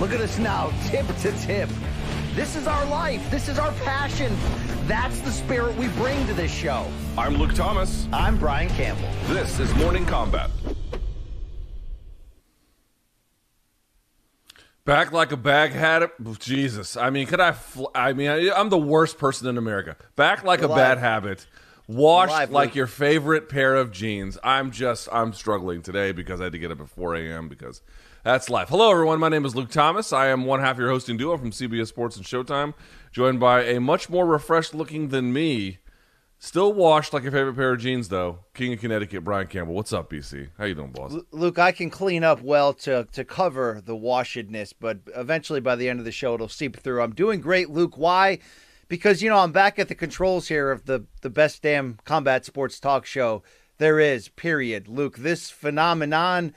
Look at us now, tip to tip. This is our life. This is our passion. That's the spirit we bring to this show. I'm Luke Thomas. I'm Brian Campbell. This is Morning Combat. Back like a bag habit. Jesus. I mean, could I? Fl- I mean, I, I'm the worst person in America. Back like We're a bad habit. Washed live, like your favorite pair of jeans. I'm just, I'm struggling today because I had to get up at 4 a.m. because that's life. Hello, everyone. My name is Luke Thomas. I am one half your hosting duo from CBS Sports and Showtime, joined by a much more refreshed looking than me. Still washed like your favorite pair of jeans, though. King of Connecticut, Brian Campbell. What's up, BC? How you doing, boss? Luke, I can clean up well to to cover the washedness, but eventually by the end of the show it'll seep through. I'm doing great, Luke. Why? Because you know I'm back at the controls here of the the best damn combat sports talk show there is. Period. Luke, this phenomenon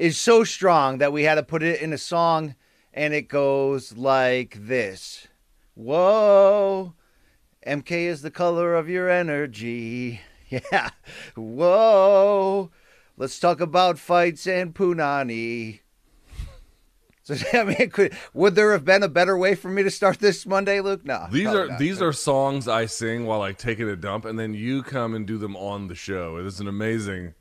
is so strong that we had to put it in a song, and it goes like this. Whoa. MK is the color of your energy. Yeah. Whoa. Let's talk about fights and punani. So I mean, could, would there have been a better way for me to start this Monday, Luke? No. These are not. these are songs I sing while I taking a dump, and then you come and do them on the show. It is an amazing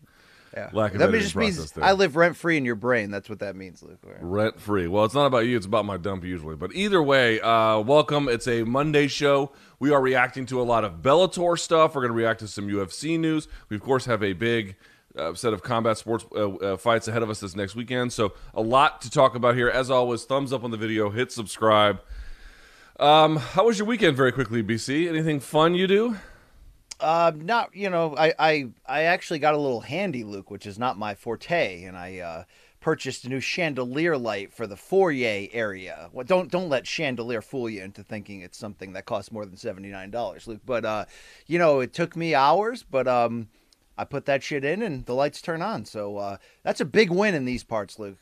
Yeah. lack of that just means there. I live rent free in your brain. That's what that means, Luke. rent free. Well, it's not about you; it's about my dump usually. But either way, uh, welcome. It's a Monday show. We are reacting to a lot of Bellator stuff. We're going to react to some UFC news. We of course have a big. Uh, set of combat sports uh, uh, fights ahead of us this next weekend. So, a lot to talk about here. As always, thumbs up on the video, hit subscribe. Um, how was your weekend? Very quickly, BC. Anything fun you do? Uh, not you know, I, I I actually got a little handy, Luke, which is not my forte, and I uh, purchased a new chandelier light for the foyer area. Well, don't don't let chandelier fool you into thinking it's something that costs more than seventy nine dollars, Luke. But uh, you know, it took me hours, but um, I put that shit in, and the lights turn on. So uh, that's a big win in these parts, Luke.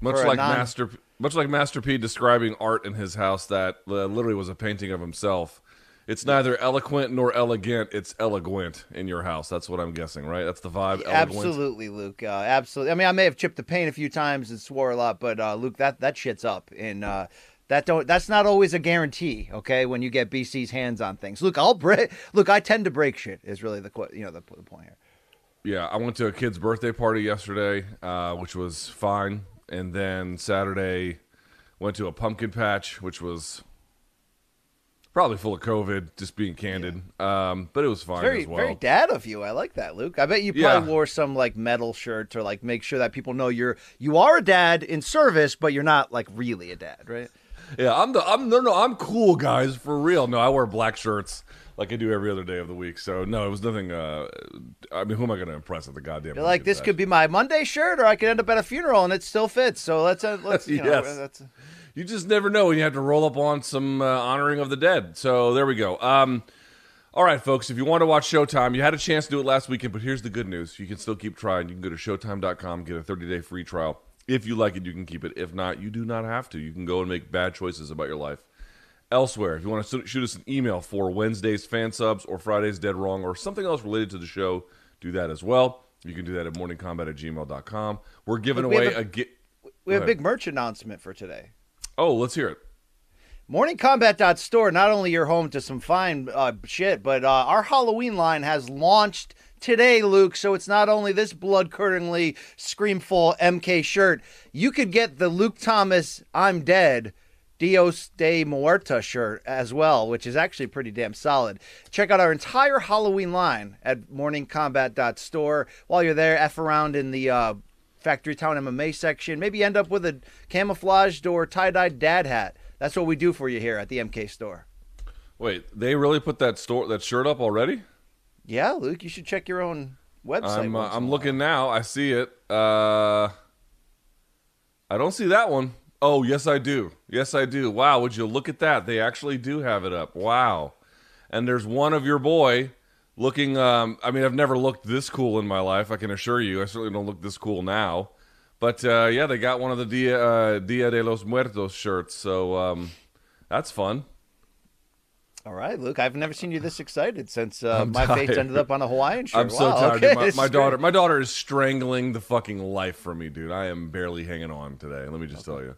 Much like non- Master, much like Master P describing art in his house that uh, literally was a painting of himself. It's neither eloquent nor elegant. It's elegant in your house. That's what I'm guessing, right? That's the vibe. Eloquent. Absolutely, Luke. Uh, absolutely. I mean, I may have chipped the paint a few times and swore a lot, but uh, Luke, that that shit's up, and uh, that don't. That's not always a guarantee. Okay, when you get BC's hands on things, Luke, I'll break. Look, I tend to break shit. Is really the you know the, the point here. Yeah, I went to a kid's birthday party yesterday, uh, which was fine, and then Saturday went to a pumpkin patch, which was probably full of COVID. Just being candid, um, but it was fine Very as well. very dad of you. I like that, Luke. I bet you probably Yeah. wore some like metal shirt to like make sure that people know you're you are a dad in service, but you're not like really a dad, right? Yeah, I'm the I'm no no I'm cool guys for real. No, I wear black shirts like I do every other day of the week. So no, it was nothing. Uh, I mean, who am I going to impress at the goddamn? You're like, this could be my Monday shirt, or I could end up at a funeral and it still fits. So let's uh, let's you know, Yes. that's You just never know when you have to roll up on some uh, honoring of the dead. So there we go. Um, all right, folks. If you want to watch Showtime, you had a chance to do it last weekend, but here's the good news: you can still keep trying. You can go to Showtime.com, get a 30 day free trial. If you like it, you can keep it. If not, you do not have to. You can go and make bad choices about your life. Elsewhere, if you want to shoot us an email for Wednesday's fan subs or Friday's dead wrong or something else related to the show, do that as well. You can do that at morningcombat at gmail.com. We're giving we away a- a, gi- we have a big merch announcement for today. Oh, let's hear it. MorningCombat.store, not only your home to some fine uh, shit, but uh, our Halloween line has launched today, Luke. So it's not only this blood curdlingly screamful MK shirt. You could get the Luke Thomas I'm Dead Dios de Muerta shirt as well, which is actually pretty damn solid. Check out our entire Halloween line at morningcombat.store. While you're there, F around in the uh, Factory Town MMA section. Maybe end up with a camouflaged or tie dyed dad hat. That's what we do for you here at the MK store. Wait, they really put that store that shirt up already? Yeah, Luke, you should check your own website. I'm uh, I'm looking now. I see it. Uh, I don't see that one. Oh, yes, I do. Yes, I do. Wow, would you look at that? They actually do have it up. Wow. And there's one of your boy looking. Um, I mean, I've never looked this cool in my life. I can assure you. I certainly don't look this cool now. But uh, yeah, they got one of the Dia, uh, Dia de los Muertos shirts. So um, that's fun. All right, Luke. I've never seen you this excited since uh, my face ended up on a Hawaiian shirt. I'm so Wow, tired. okay. My, my daughter, my daughter is strangling the fucking life from me, dude. I am barely hanging on today. Let me just tell you.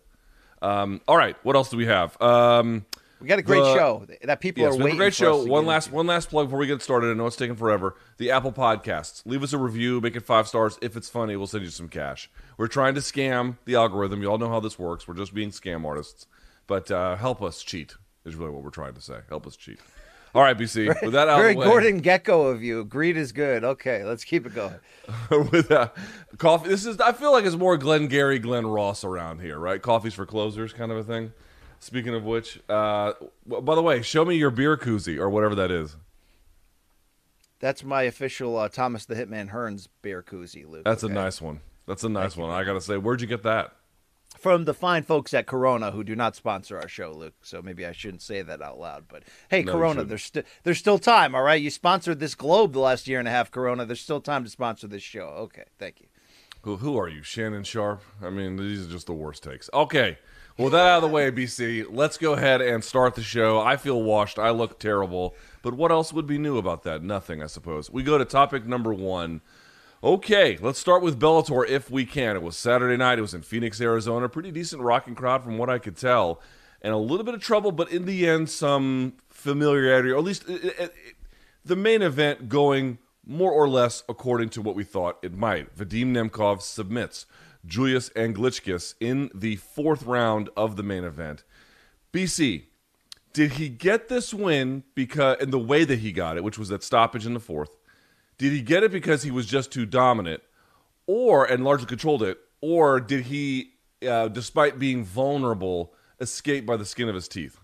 Um, all right, what else do we have? Um, We got a great the- show that people yes, are waiting a great show. One last, into. one last plug before we get started. I know it's taking forever. The Apple Podcasts. Leave us a review. Make it five stars. If it's funny, we'll send you some cash. We're trying to scam the algorithm. You all know how this works. We're just being scam artists. But uh, help us cheat is really what we're trying to say. Help us cheat. All right, BC. With that out Very of the way, Gordon Gekko of you. Greed is good. Okay, let's keep it going. with uh, coffee. This is. I feel like it's more Glengarry Glen Ross around here, right? Coffees for closers, kind of a thing. Speaking of which, uh, by the way, show me your beer koozie or whatever that is. That's my official uh, Thomas the Hitman Hearns beer koozie, Luke. That's okay? a nice one. That's a nice one. I gotta say, where'd you get that? From the fine folks at Corona who do not sponsor our show, Luke. So maybe I shouldn't say that out loud. But hey, No, Corona, there's st- there's still time. All right, you sponsored this Globe the last year and a half. Corona, there's still time to sponsor this show. Okay, thank you. Who, who are you, Shannon Sharpe? I mean, these are just the worst takes. Okay, well, that out of the way, BC, let's go ahead and start the show. I feel washed. I look terrible. But what else would be new about that? Nothing, I suppose. We go to topic number one. Okay, let's start with Bellator if we can. It was Saturday night. It was in Phoenix, Arizona. Pretty decent rocking crowd from what I could tell. And a little bit of trouble, but in the end, some familiarity, or at least it, it, it- the main event going more or less according to what we thought it might. Vadim Nemkov submits Julius Anglickas in the fourth round of the main event. BC, did he get this win because in the way that he got it, which was that stoppage in the fourth? Did he get it because he was just too dominant, or and largely controlled it, or did he, uh, despite being vulnerable, escape by the skin of his teeth?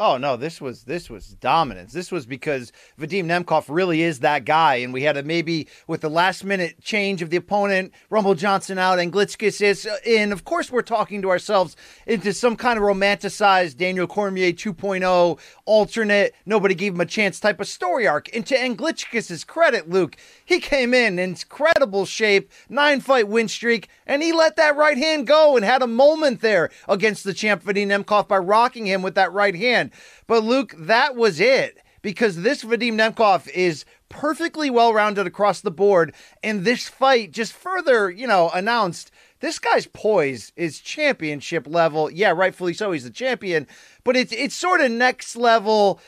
Oh no, this was this was dominance. This was because Vadim Nemkov really is that guy, and we had a maybe with the last minute change of the opponent, Rumble Johnson out and Glitskis is uh, in. Of course, we're talking to ourselves into some kind of romanticized Daniel Cormier 2.0 alternate. Nobody gave him a chance type of story arc. And to Anglickas' credit, Luke, he came in in incredible shape, nine fight win streak, and he let that right hand go and had a moment there against the champ Vadim Nemkov by rocking him with that right hand. But Luke, that was it. Because this Vadim Nemkov is perfectly well rounded across the board, and this fight just further, you know, announced this guy's poise is championship level. Yeah, rightfully so, he's the champion, but it's it's sort of next level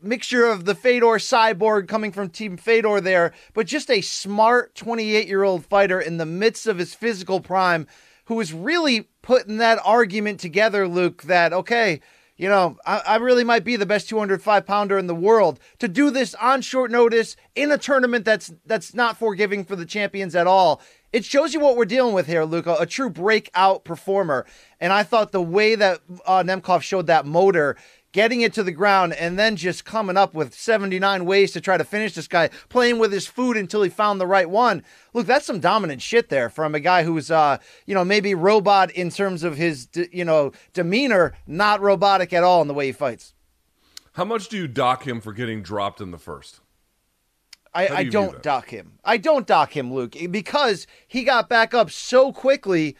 mixture of the Fedor cyborg coming from Team Fedor there, but just a smart 28 year old fighter in the midst of his physical prime who is really putting that argument together, Luke, that, okay, you know, I, I really might be the best 205 pounder in the world to do this on short notice in a tournament that's that's not forgiving for the champions at all. It shows you what we're dealing with here, Luca, a, true breakout performer. And I thought the way that uh, Nemkov showed that motor, getting it to the ground, and then just coming up with 79 ways to try to finish this guy, playing with his food until he found the right one. Look, that's some dominant shit there from a guy who's, uh, you know, maybe robot in terms of his, you know, demeanor, not robotic at all in the way he fights. How much do you dock him for getting dropped in the first? I, do I don't dock him. I don't dock him, Luke, because he got back up so quickly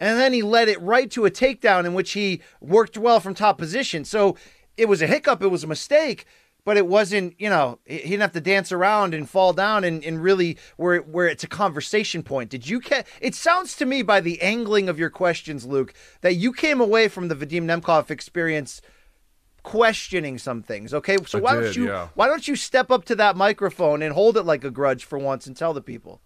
and then he led it right to a takedown in which he worked well from top position. So it was a hiccup, it was a mistake, but it wasn't, you know, he didn't have to dance around and fall down and, and really where where it's a conversation point. Did you ca- it sounds to me by the angling of your questions, Luke, that you came away from the Vadim Nemkov experience questioning some things. Okay, so I why did, don't you yeah. why don't you step up to that microphone and hold it like a grudge for once and tell the people?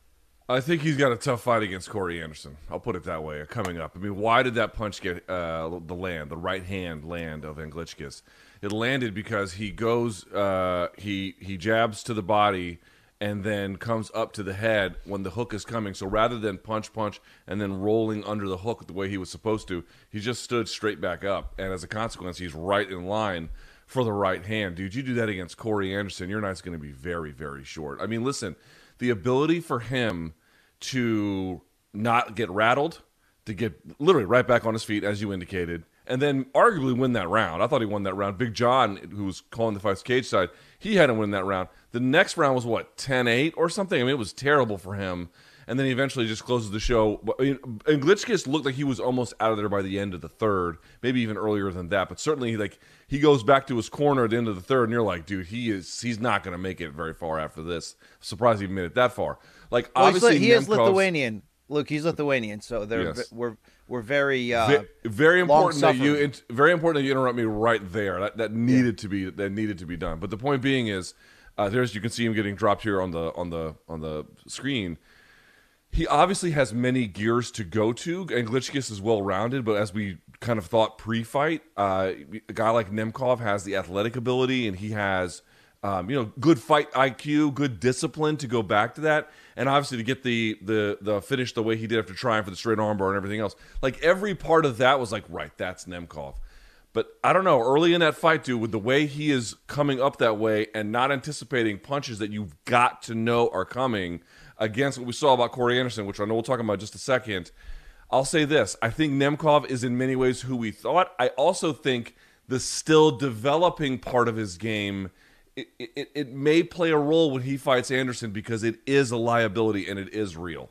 I think he's got a tough fight against Corey Anderson. I'll put it that way. Coming up, I mean, why did that punch get uh, the land, the right hand land of Anglickas? It landed because he goes, uh, he he jabs to the body, and then comes up to the head when the hook is coming. So rather than punch, punch, and then rolling under the hook the way he was supposed to, he just stood straight back up, and as a consequence, he's right in line for the right hand. Dude, you do that against Corey Anderson, your night's going to be very, very short. I mean, listen, the ability for him to not get rattled, to get literally right back on his feet, as you indicated, and then arguably win that round. I thought he won that round. Big John, who was calling the fights cage side, he had him win that round. The next round was what, 10 8 or something? I mean, it was terrible for him. And then he eventually just closes the show. I mean, and Glitchkis looked like he was almost out of there by the end of the third, maybe even earlier than that. But certainly, like he goes back to his corner at the end of the third, and you're like, dude, he is he's not going to make it very far after this. Surprised he made it that far. Like Well, obviously, he is Nemkov's- Lithuanian. Luke, he's Lithuanian, so they're Yes. we're we're very uh, Ve- very important that you long-suffering. very important that you interrupt me right there. That that needed to be that needed to be done. But the point being is, uh, there's you can see him getting dropped here on the on the on the screen. He obviously has many gears to go to, and Glitchkis is well rounded. But as we kind of thought pre-fight, uh, a guy like Nemkov has the athletic ability, and he has um, you know good fight IQ, good discipline to go back to that, and obviously to get the the the finish the way he did after trying for the straight armbar and everything else. Like every part of that was like right, that's Nemkov. But I don't know. Early in that fight, dude, with the way he is coming up that way and not anticipating punches that you've got to know are coming against what we saw about Corey Anderson, which I know we'll talk about just a second. I'll say this: I think Nemkov is in many ways who we thought. I also think the still developing part of his game. It, it, it may play a role when he fights Anderson because it is a liability and it is real.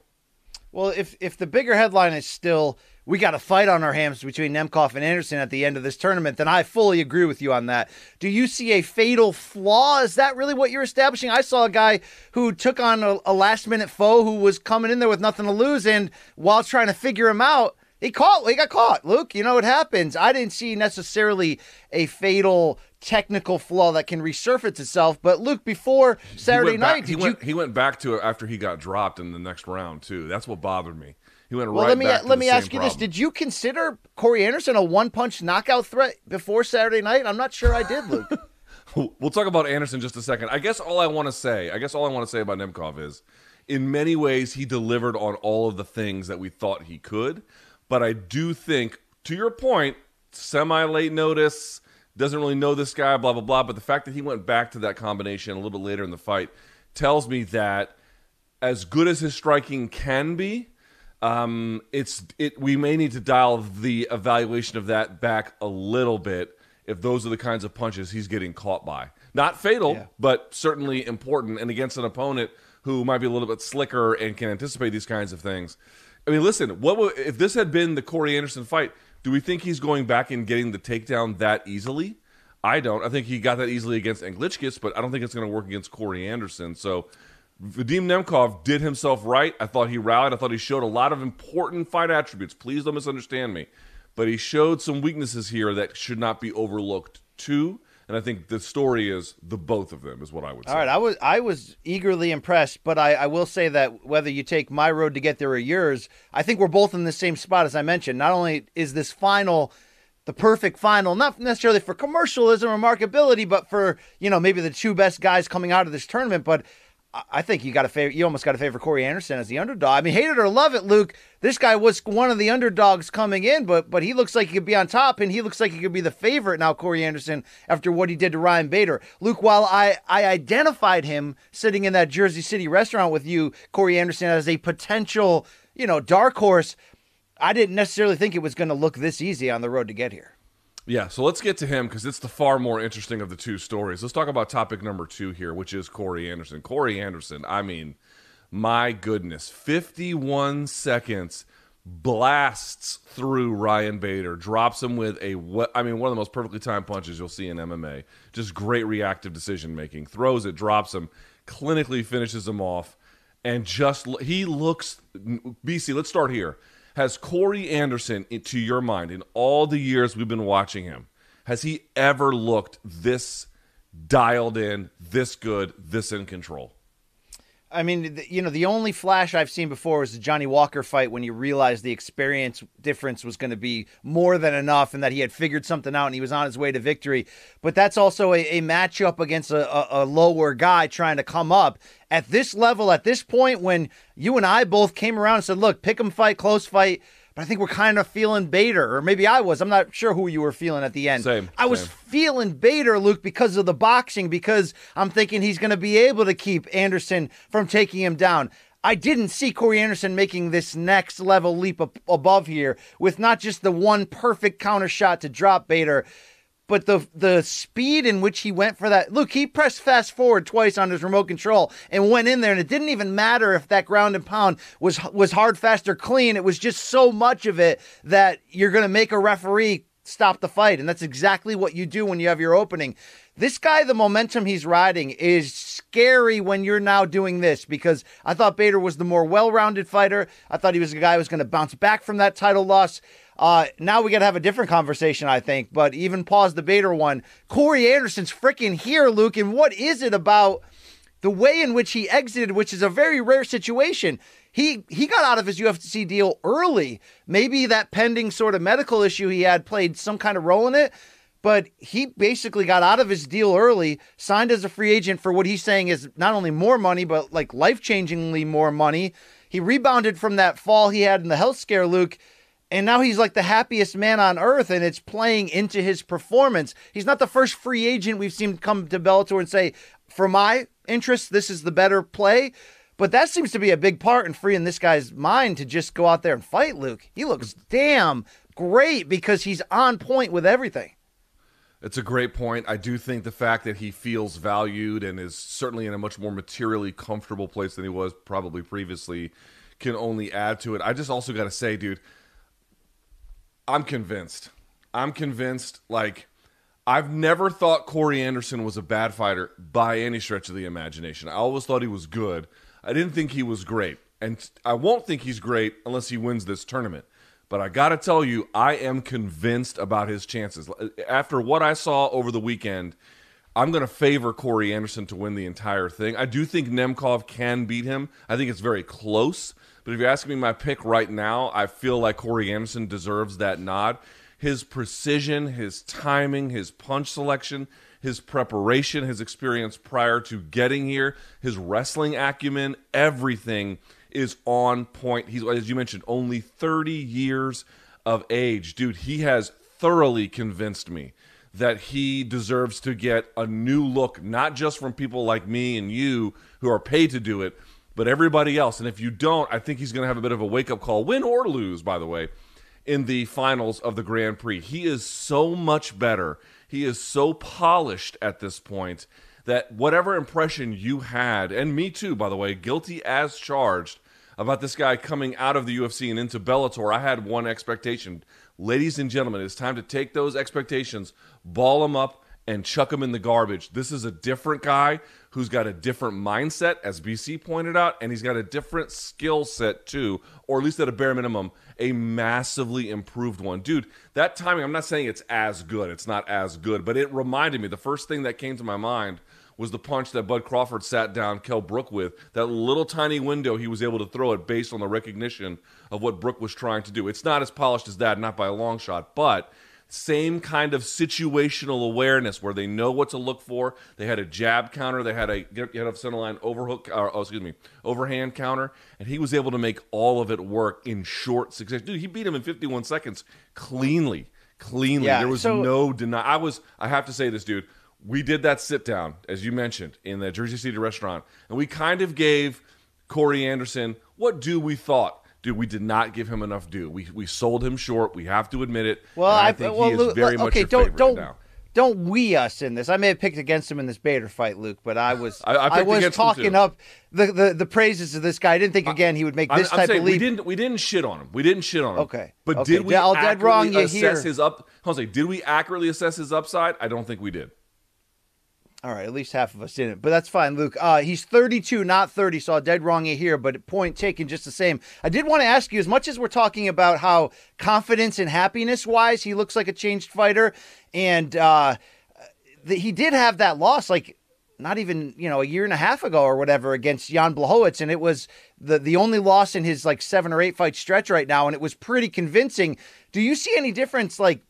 Well, if if the bigger headline is still we got a fight on our hands between Nemkov and Anderson at the end of this tournament, then I fully agree with you on that. Do you see a fatal flaw? Is that really what you're establishing? I saw a guy who took on a, a last minute foe who was coming in there with nothing to lose, and while trying to figure him out, he caught. He got caught. Luke, you know it happens. I didn't see necessarily a fatal technical flaw that can resurface itself. But Luke, before Saturday he back- night, he went, you? he went back to it after he got dropped in the next round too. That's what bothered me. He went Well, right let me let me ask you this. Did you consider Corey Anderson a one-punch knockout threat before Saturday night? I'm not sure I did, Luke. We'll talk about Anderson in just a second. I guess all I want to say, I guess all I want to say about Nemkov is, in many ways, he delivered on all of the things that we thought he could. But I do think, to your point, semi late notice, doesn't really know this guy, blah blah blah. But the fact that he went back to that combination a little bit later in the fight tells me that, as good as his striking can be, um, it's it. We may need to dial the evaluation of that back a little bit if those are the kinds of punches he's getting caught by. Not fatal, but certainly important, and against an opponent who might be a little bit slicker and can anticipate these kinds of things. I mean, listen, what would, if this had been the Corey Anderson fight? Do we think he's going back and getting the takedown that easily? I don't. I think he got that easily against Anglickas, but I don't think it's going to work against Corey Anderson. So Vadim Nemkov did himself right. I thought he rallied. I thought he showed a lot of important fight attributes. Please don't misunderstand me. But he showed some weaknesses here that should not be overlooked too. And I think the story is the both of them is what I would say. All right, I was I was eagerly impressed, but I, I will say that whether you take my road to get there or yours, I think we're both in the same spot as I mentioned. Not only is this final the perfect final, not necessarily for commercialism or marketability, but for you know maybe the two best guys coming out of this tournament. But I- think you got to favor. You almost got to favor Corey Anderson as the underdog. I mean, hate it or love it, Luke. This guy was one of the underdogs coming in, but but he looks like he could be on top, and he looks like he could be the favorite now. Corey Anderson after what he did to Ryan Bader. Luke, while I I identified him sitting in that Jersey City restaurant with you, Corey Anderson as a potential you know dark horse. I didn't necessarily think it was going to look this easy on the road to get here. Yeah, so let's get to him because it's the far more interesting of the two stories. Let's talk about topic number two here, which is Corey Anderson. Corey Anderson, I mean, my goodness, 51 seconds blasts through Ryan Bader, drops him with a, what I mean, one of the most perfectly timed punches you'll see in MMA. Just great reactive decision making. Throws it, drops him, clinically finishes him off, and just he looks. BC, let's start here. Has Corey Anderson, to your mind, in all the years we've been watching him, Has he ever looked this dialed in, this good, this in control? I mean, you know, the only flash I've seen before was the Johnny Walker fight when you realized the experience difference was going to be more than enough and that he had figured something out and he was on his way to victory. But that's also a, a matchup against a, a, a lower guy trying to come up. At this level, at this point, when you and I both came around and said, look, pick him fight, close fight, but I think we're kind of feeling Bader, or maybe I was. I'm not sure who you were feeling at the end. Same, I was feeling Bader, Luke, because of the boxing, because I'm thinking he's going to be able to keep Anderson from taking him down. I didn't see Corey Anderson making this next level leap up above here with not just the one perfect counter shot to drop Bader, but the the speed in which he went for that. Look, he pressed fast forward twice on his remote control and went in there, and it didn't even matter if that ground and pound was was hard, fast, or clean. It was just so much of it that you're going to make a referee stop the fight, and that's exactly what you do when you have your opening. This guy, the momentum he's riding is scary when you're now doing this because I thought Bader was the more well-rounded fighter. I thought he was a guy who was going to bounce back from that title loss. Uh, now we got to have a different conversation, I think. But even pause the Bader one. Corey Anderson's freaking here, Luke. And what is it about the way in which he exited, which is a very rare situation? He he got out of his UFC deal early. Maybe that pending sort of medical issue he had played some kind of role in it. But he basically got out of his deal early, signed as a free agent for what he's saying is not only more money, but like life changingly more money. He rebounded from that fall he had in the health scare, Luke and now he's like the happiest man on earth, and it's playing into his performance. He's not the first free agent we've seen come to Bellator and say, "For my interest, this is the better play." But that seems to be a big part in freeing this guy's mind to just go out there and fight. Luke, he looks damn great because he's on point with everything. It's a great point. I do think the fact that he feels valued and is certainly in a much more materially comfortable place than he was probably previously can only add to it. I just also got to say, dude I'm convinced. I'm convinced. Like, I've never thought Corey Anderson was a bad fighter by any stretch of the imagination. I always thought he was good. I didn't think he was great. And I won't think he's great unless he wins this tournament. But I got to tell you, I am convinced about his chances. After what I saw over the weekend, I'm going to favor Corey Anderson to win the entire thing. I do think Nemkov can beat him. I think it's very close. But if you're asking me my pick right now, I feel like Corey Anderson deserves that nod. His precision, his timing, his punch selection, his preparation, his experience prior to getting here, his wrestling acumen, everything is on point. He's, as you mentioned, only 30 years of age. Dude, he has thoroughly convinced me that he deserves to get a new look, not just from people like me and you who are paid to do it, but everybody else. And if you don't, I think he's going to have a bit of a wake up call, win or lose, by the way, in the finals of the Grand Prix. He is so much better. He is so polished at this point that whatever impression you had, and me too, by the way, guilty as charged about this guy coming out of the UFC and into Bellator, I had one expectation. Ladies and gentlemen, it's time to take those expectations, ball them up, and chuck them in the garbage. This is a different guy who's got a different mindset, as BC pointed out, and he's got a different skill set too, or at least at a bare minimum, a massively improved one. Dude, that timing, I'm not saying it's as good, it's not as good, but it reminded me the first thing that came to my mind was the punch that Bud Crawford sat down Kell Brook with. That little tiny window he was able to throw it based on the recognition of what Brook was trying to do. It's not as polished as that, not by a long shot, but same kind of situational awareness where they know what to look for. They had a jab counter, they had a get out of center line overhook, or, oh, excuse me, overhand counter, and he was able to make all of it work in short succession. Dude, he beat him in 51 seconds cleanly, cleanly. Yeah, there was so- no deny. I was, I have to say this, dude. We did that sit down, as you mentioned, in the Jersey City restaurant, and we kind of gave Corey Anderson what do we thought dude, we did not give him enough due. We we sold him short. We have to admit it. Well, I, I, think well, he is Luke, very much okay. your Don't don't now. don't we us in this. I may have picked against him in this Bader fight, Luke, but I was I- I picked was talking up the, the the praises of this guy. I didn't think again he would make this I'm type of we didn't we didn't shit on him. We didn't shit on him. Okay. But Okay. did we All dead wrong, you assess hear. his up? Jose, did we accurately assess his upside? I don't think we did. All right, at least half of us didn't, but that's fine, Luke. Uh, he's 32, not 30, so I'm dead wrong here, but point taken just the same. I did want to ask you, as much as we're talking about how confidence and happiness wise, he looks like a changed fighter, and uh, he did have that loss, like not even you know a year and a half ago or whatever against Jan Blachowicz, and it was the the only loss in his like seven or eight fight stretch right now, and it was pretty convincing. Do you see any difference, like?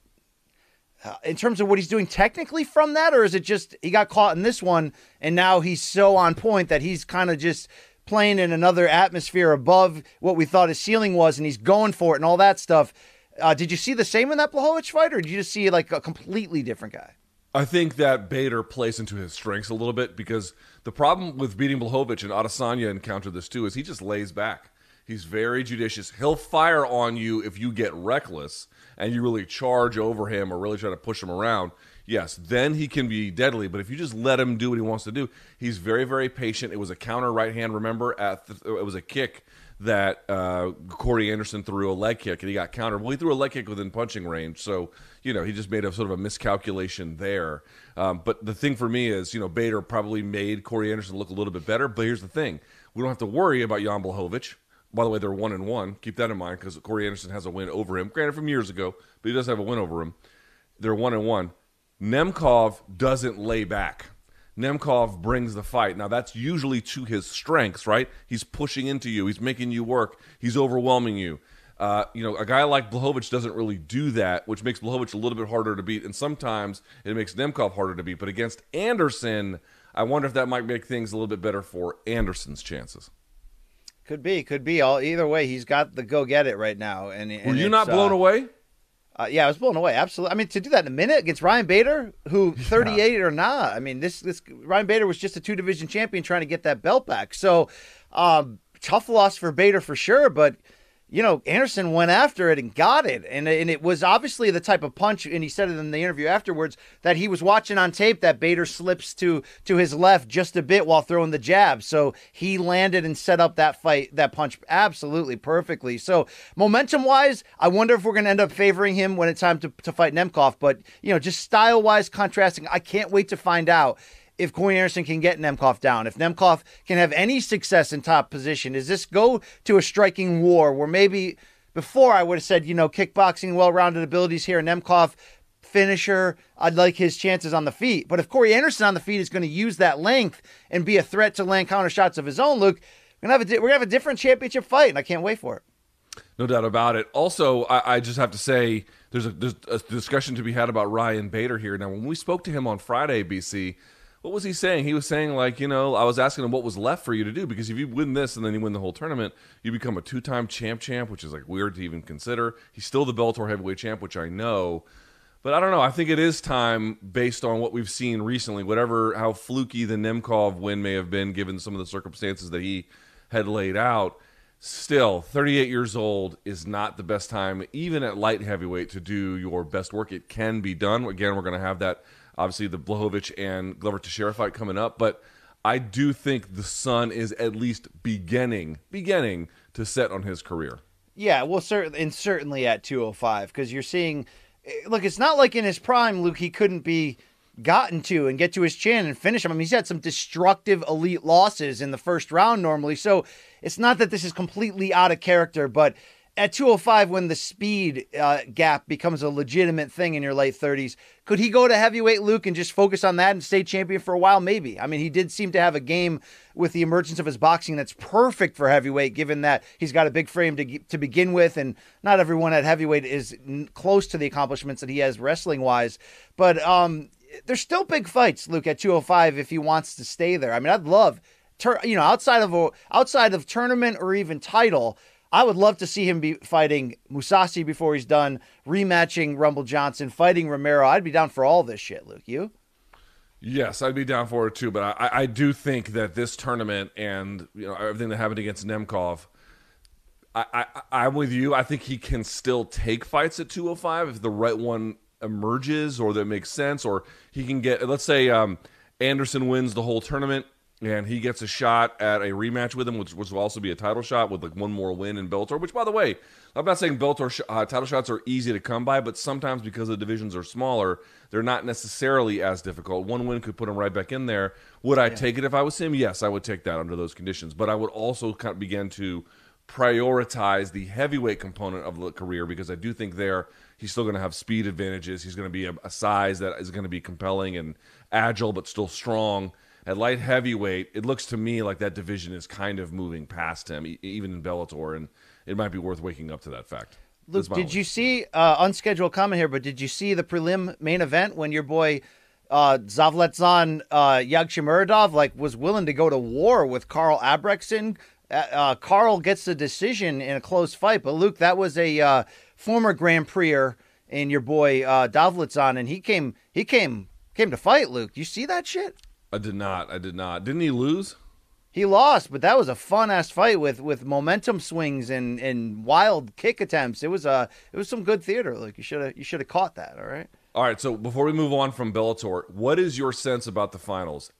Uh, in terms of what he's doing technically from that, or is it just he got caught in this one and now he's so on point that he's kind of just playing in another atmosphere above what we thought his ceiling was and he's going for it and all that stuff? Uh, did you see the same in that Blachowicz fight, or did you just see like a completely different guy? I think that Bader plays into his strengths a little bit because the problem with beating Blachowicz and Adesanya encountered this too is he just lays back. He's very judicious. He'll fire on you if you get reckless and you really charge over him or really try to push him around. Yes, then he can be deadly. But if you just let him do what he wants to do, he's very, very patient. It was a counter right hand. Remember, at the, it was a kick that uh, Corey Anderson threw a leg kick and he got countered. Well, he threw a leg kick within punching range, so you know he just made a sort of a miscalculation there. Um, but the thing for me is, you know, Bader probably made Corey Anderson look a little bit better. But here's the thing: we don't have to worry about Jan Blachowicz by the way, they're one and one. Keep that in mind because Corey Anderson has a win over him. Granted, from years ago, but he does have a win over him. They're one and one. Nemkov doesn't lay back. Nemkov brings the fight. Now that's usually to his strengths, right? He's pushing into you. He's making you work. He's overwhelming you. Uh, you know, a guy like Blachowicz doesn't really do that, which makes Blachowicz a little bit harder to beat, and sometimes it makes Nemkov harder to beat. But against Anderson, I wonder if that might make things a little bit better for Anderson's chances. Could be, could be. All either way, he's got the go get it right now. And, and were you not blown uh, away? Uh, yeah, I was blown away. Absolutely. I mean, to do that in a minute against Ryan Bader, who 38 or not. I mean, this this Ryan Bader was just a two division champion trying to get that belt back. So, um, tough loss for Bader for sure. But you know, Anderson went after it and got it. And, and it was obviously the type of punch, and he said it in the interview afterwards, that he was watching on tape that Bader slips to to his left just a bit while throwing the jab. So he landed and set up that fight, that punch absolutely perfectly. So momentum wise, I wonder if we're going to end up favoring him when it's time to, to fight Nemkov. But, you know, just style wise contrasting, I can't wait to find out if Corey Anderson can get Nemkov down, if Nemkov can have any success in top position, does this go to a striking war where maybe before I would have said, you know, kickboxing, well rounded abilities here, Nemkov finisher. I'd like his chances on the feet. But if Corey Anderson on the feet is going to use that length and be a threat to land counter shots of his own, Luke, we're gonna have a, we're gonna have a different championship fight, and I can't wait for it. No doubt about it. Also, I, I, just have to say there's a, there's a discussion to be had about Ryan Bader here. Now, when we spoke to him on Friday, BC, what was he saying? He was saying like, you know, I was asking him what was left for you to do because if you win this and then you win the whole tournament, you become a two-time champ champ, which is like weird to even consider. He's still the Bellator heavyweight champ, which I know. But I don't know. I think it is time based on what we've seen recently, whatever how fluky the Nemkov win may have been given some of the circumstances that he had laid out. Still, 38 years old is not the best time, even at light heavyweight, to do your best work. It can be done. Again, we're going to have that Obviously, the Blachowicz and Glover Teixeira fight coming up, but I do think the sun is at least beginning beginning to set on his career. Yeah, well, certainly, and certainly at 205, because you're seeing. Eh, look, it's not like in his prime, Luke, he couldn't be gotten to and get to his chin and finish him. I mean, he's had some destructive elite losses in the first round normally, so it's not that this is completely out of character, but at 205 when the speed uh, gap becomes a legitimate thing in your late 30s could he go to heavyweight luke and just focus on that and stay champion for a while? Maybe. I mean he did seem to have a game with the emergence of his boxing that's perfect for heavyweight given that he's got a big frame to, to begin with and not everyone at heavyweight is close to the accomplishments that he has wrestling wise but um, there's still big fights luke at 205 if he wants to stay there. I mean i'd love you know outside of a outside of tournament or even title I would love to see him be fighting Mousasi before he's done, rematching Rumble Johnson, fighting Romero. I'd be down for all this shit, Luke. You? Yes, I'd be down for it too. But I, I do think that this tournament and you know everything that happened against Nemkov, I, I I'm with you. I think he can still take fights at 205 if the right one emerges or that makes sense, or he can get. Let's say um, Anderson wins the whole tournament and he gets a shot at a rematch with him, which, which will also be a title shot with like one more win in Bellator. Which, by the way, I'm not saying Bellator sh- uh, title shots are easy to come by, but sometimes because the divisions are smaller, they're not necessarily as difficult. One win could put him right back in there. Would I take it if I was him? Yes, I would take that under those conditions. But I would also kind of begin to prioritize the heavyweight component of the career because I do think there he's still going to have speed advantages. He's going to be a, a size that is going to be compelling and agile, but still strong. At light heavyweight, it looks to me like that division is kind of moving past him, e- even in Bellator, and it might be worth waking up to that fact. Luke, did only- you see uh, unscheduled comment here? But did you see the prelim main event when your boy uh, Zavletzan uh, Yagshimuradov like was willing to go to war with Karl Albrektsson? Uh, uh, Carl gets the decision in a close fight, but Luke, that was a uh, former Grand Prixer and your boy uh, Davletzan, and he came he came came to fight. Luke, you see that shit? I did not. I did not. Didn't he lose? He lost, but that was a fun ass fight with with momentum swings and and wild kick attempts. It was uh it was some good theater. Like you should have you should have caught that. All right. All right. So before we move on from Bellator, what is your sense about the finals?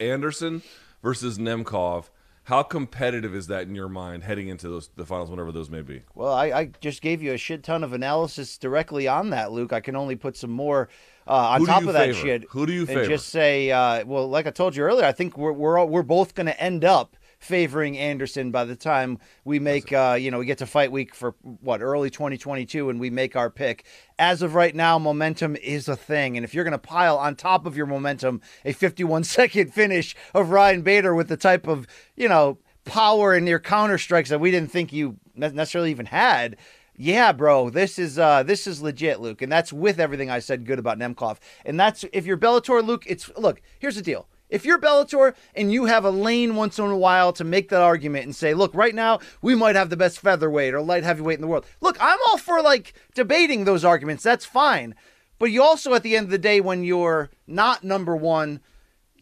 Anderson versus Nemkov. How competitive is that in your mind heading into those the finals, whenever those may be? Well, I, I just gave you a shit ton of analysis directly on that, Luke. I can only put some more uh, on top of that favor? shit. Who do you think? and favor? just say, uh, well, like I told you earlier, I think we're we're all, we're both going to end up favoring Anderson by the time we make uh, you know we get to fight week for what early 2022 and we make our pick. As of right now, momentum is a thing, and if you're going to pile on top of your momentum a 51 second finish of Ryan Bader with the type of you know power in your counter strikes that we didn't think you necessarily even had. Yeah, bro, this is uh this is legit, Luke, and that's with everything I said good about Nemkov. And that's if you're Bellator, Luke. It's look. Here's the deal. If you're Bellator and you have a lane once in a while to make that argument and say, look, right now we might have the best featherweight or light heavyweight in the world. Look, I'm all for like debating those arguments. That's fine. But you also, at the end of the day, when you're not number one,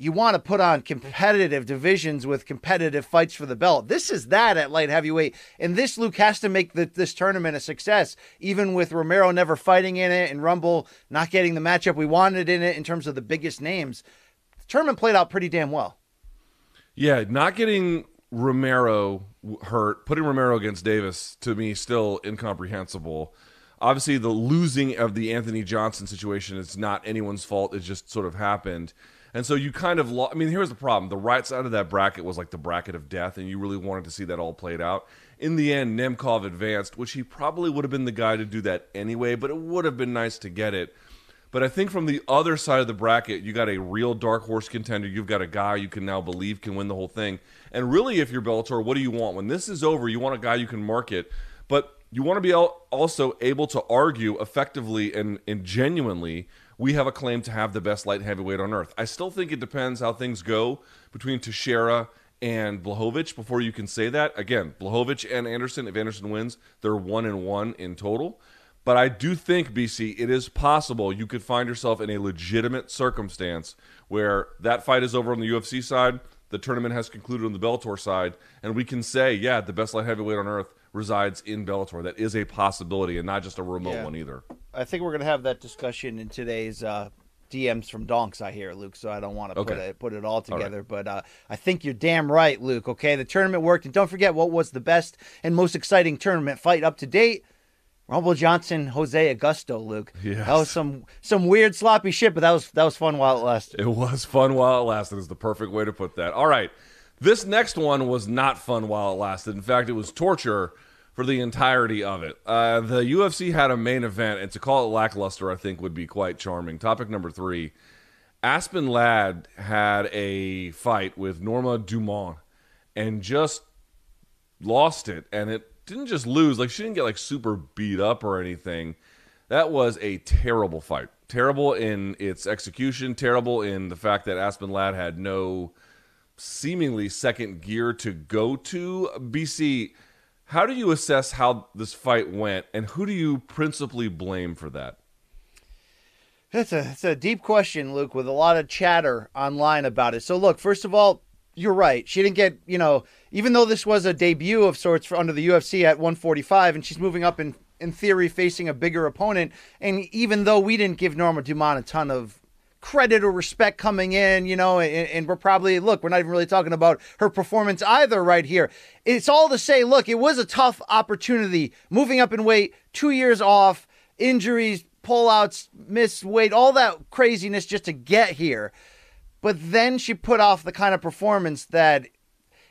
you want to put on competitive divisions with competitive fights for the belt. This is that at light heavyweight. And this, Luke, has to make the, this tournament a success, even with Romero never fighting in it and Rumble not getting the matchup we wanted in it in terms of the biggest names. The tournament played out pretty damn well. Yeah, not getting Romero hurt, putting Romero against Davis to me still incomprehensible. Obviously, the losing of the Anthony Johnson situation is not anyone's fault. It just sort of happened. And so you kind of, lo- I mean, here's the problem. The right side of that bracket was like the bracket of death, and you really wanted to see that all played out. In the end, Nemkov advanced, which he probably would have been the guy to do that anyway, but it would have been nice to get it. But I think from the other side of the bracket, you got a real dark horse contender. You've got a guy you can now believe can win the whole thing. And really, if you're Bellator, what do you want? When this is over, you want a guy you can market, but you want to be also able to argue effectively and, and genuinely we have a claim to have the best light heavyweight on earth. I still think it depends how things go between Teixeira and Blachowicz before you can say that. Again, Blachowicz and Anderson, if Anderson wins, they're one and one in total. But I do think, BC, it is possible you could find yourself in a legitimate circumstance where that fight is over on the UFC side, the tournament has concluded on the Bellator side, and we can say, yeah, the best light heavyweight on earth resides in Bellator. That is a possibility and not just a remote Yeah. one either. I think we're going to have that discussion in today's uh, DMs from Donks, I hear, Luke. So I don't want to put Okay. it put it all together, but uh, I think you're damn right, Luke. Okay, the tournament worked, and don't forget what was the best and most exciting tournament fight up to date. Rumble Johnson, Jose Augusto, Luke. Yes. That was some some weird sloppy shit, but that was that was fun while it lasted. It was fun while it lasted, is the perfect way to put that. All right. This next one was not fun while it lasted. In fact, it was torture for the entirety of it. Uh, the UFC had a main event, and to call it lackluster, I think, would be quite charming. Topic number three Aspen Ladd had a fight with Norma Dumont and just lost it. And it didn't just lose, like, she didn't get like super beat up or anything. That was a terrible fight. Terrible in its execution, terrible in the fact that Aspen Ladd had no seemingly second gear to go to. BC, how do you assess how this fight went, and who do you principally blame for that? That's a it's a deep question, Luke, with a lot of chatter online about it. So look, first of all, you're right. She didn't get, you know, even though this was a debut of sorts for under the UFC at 145, and she's moving up in in theory facing a bigger opponent, and even though we didn't give Norma Dumont a ton of credit or respect coming in, you know, and, and, we're probably, look, we're not even really talking about her performance either right here. It's all to say, look, it was a tough opportunity moving up in weight, two years off, injuries, pullouts, missed weight, all that craziness just to get here. But then she put off the kind of performance that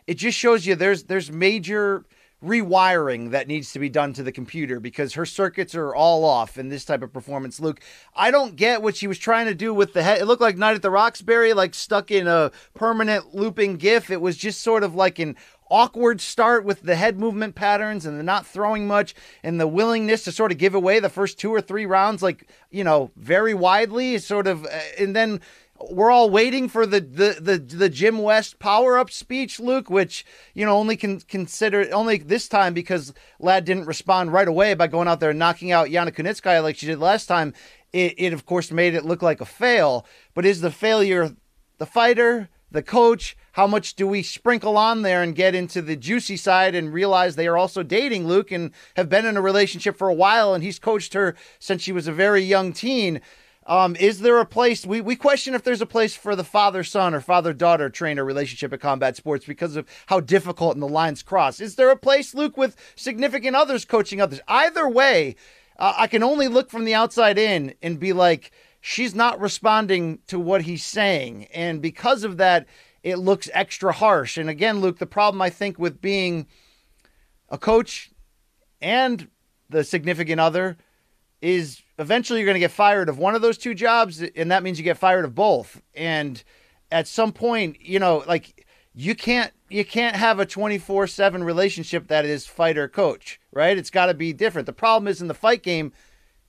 it just shows you there's there's major rewiring that needs to be done to the computer because her circuits are all off in this type of performance. Luke, I don't get what she was trying to do with the head. It looked like Night at the Roxbury, like stuck in a permanent looping GIF. It was just sort of like an awkward start with the head movement patterns and the not throwing much and the willingness to sort of give away the first two or three rounds, like, you know, very widely, sort of, uh, and then we're all waiting for the the the, the Jim West power up speech, Luke, which you know only can consider only this time because Ladd didn't respond right away by going out there and knocking out Yana Kunitskaya like she did last time. It, it of course made it look like a fail, but is the failure the fighter, the coach? How much do we sprinkle on there and get into the juicy side and realize they are also dating Luke and have been in a relationship for a while and he's coached her since she was a very young teen? Um, is there a place we, we question if there's a place for the father son or father daughter trainer relationship at combat sports because of how difficult and the lines cross? Is there a place, Luke, with significant others coaching others? Either way, uh, I can only look from the outside in and be like, she's not responding to what he's saying. And because of that, it looks extra harsh. And again, Luke, the problem I think with being a coach and the significant other is eventually you're going to get fired of one of those two jobs, and that means you get fired of both. And at some point, you know, like you can't you can't have a 24/7 relationship that is fighter coach, right? It's got to be different. The problem is in the fight game,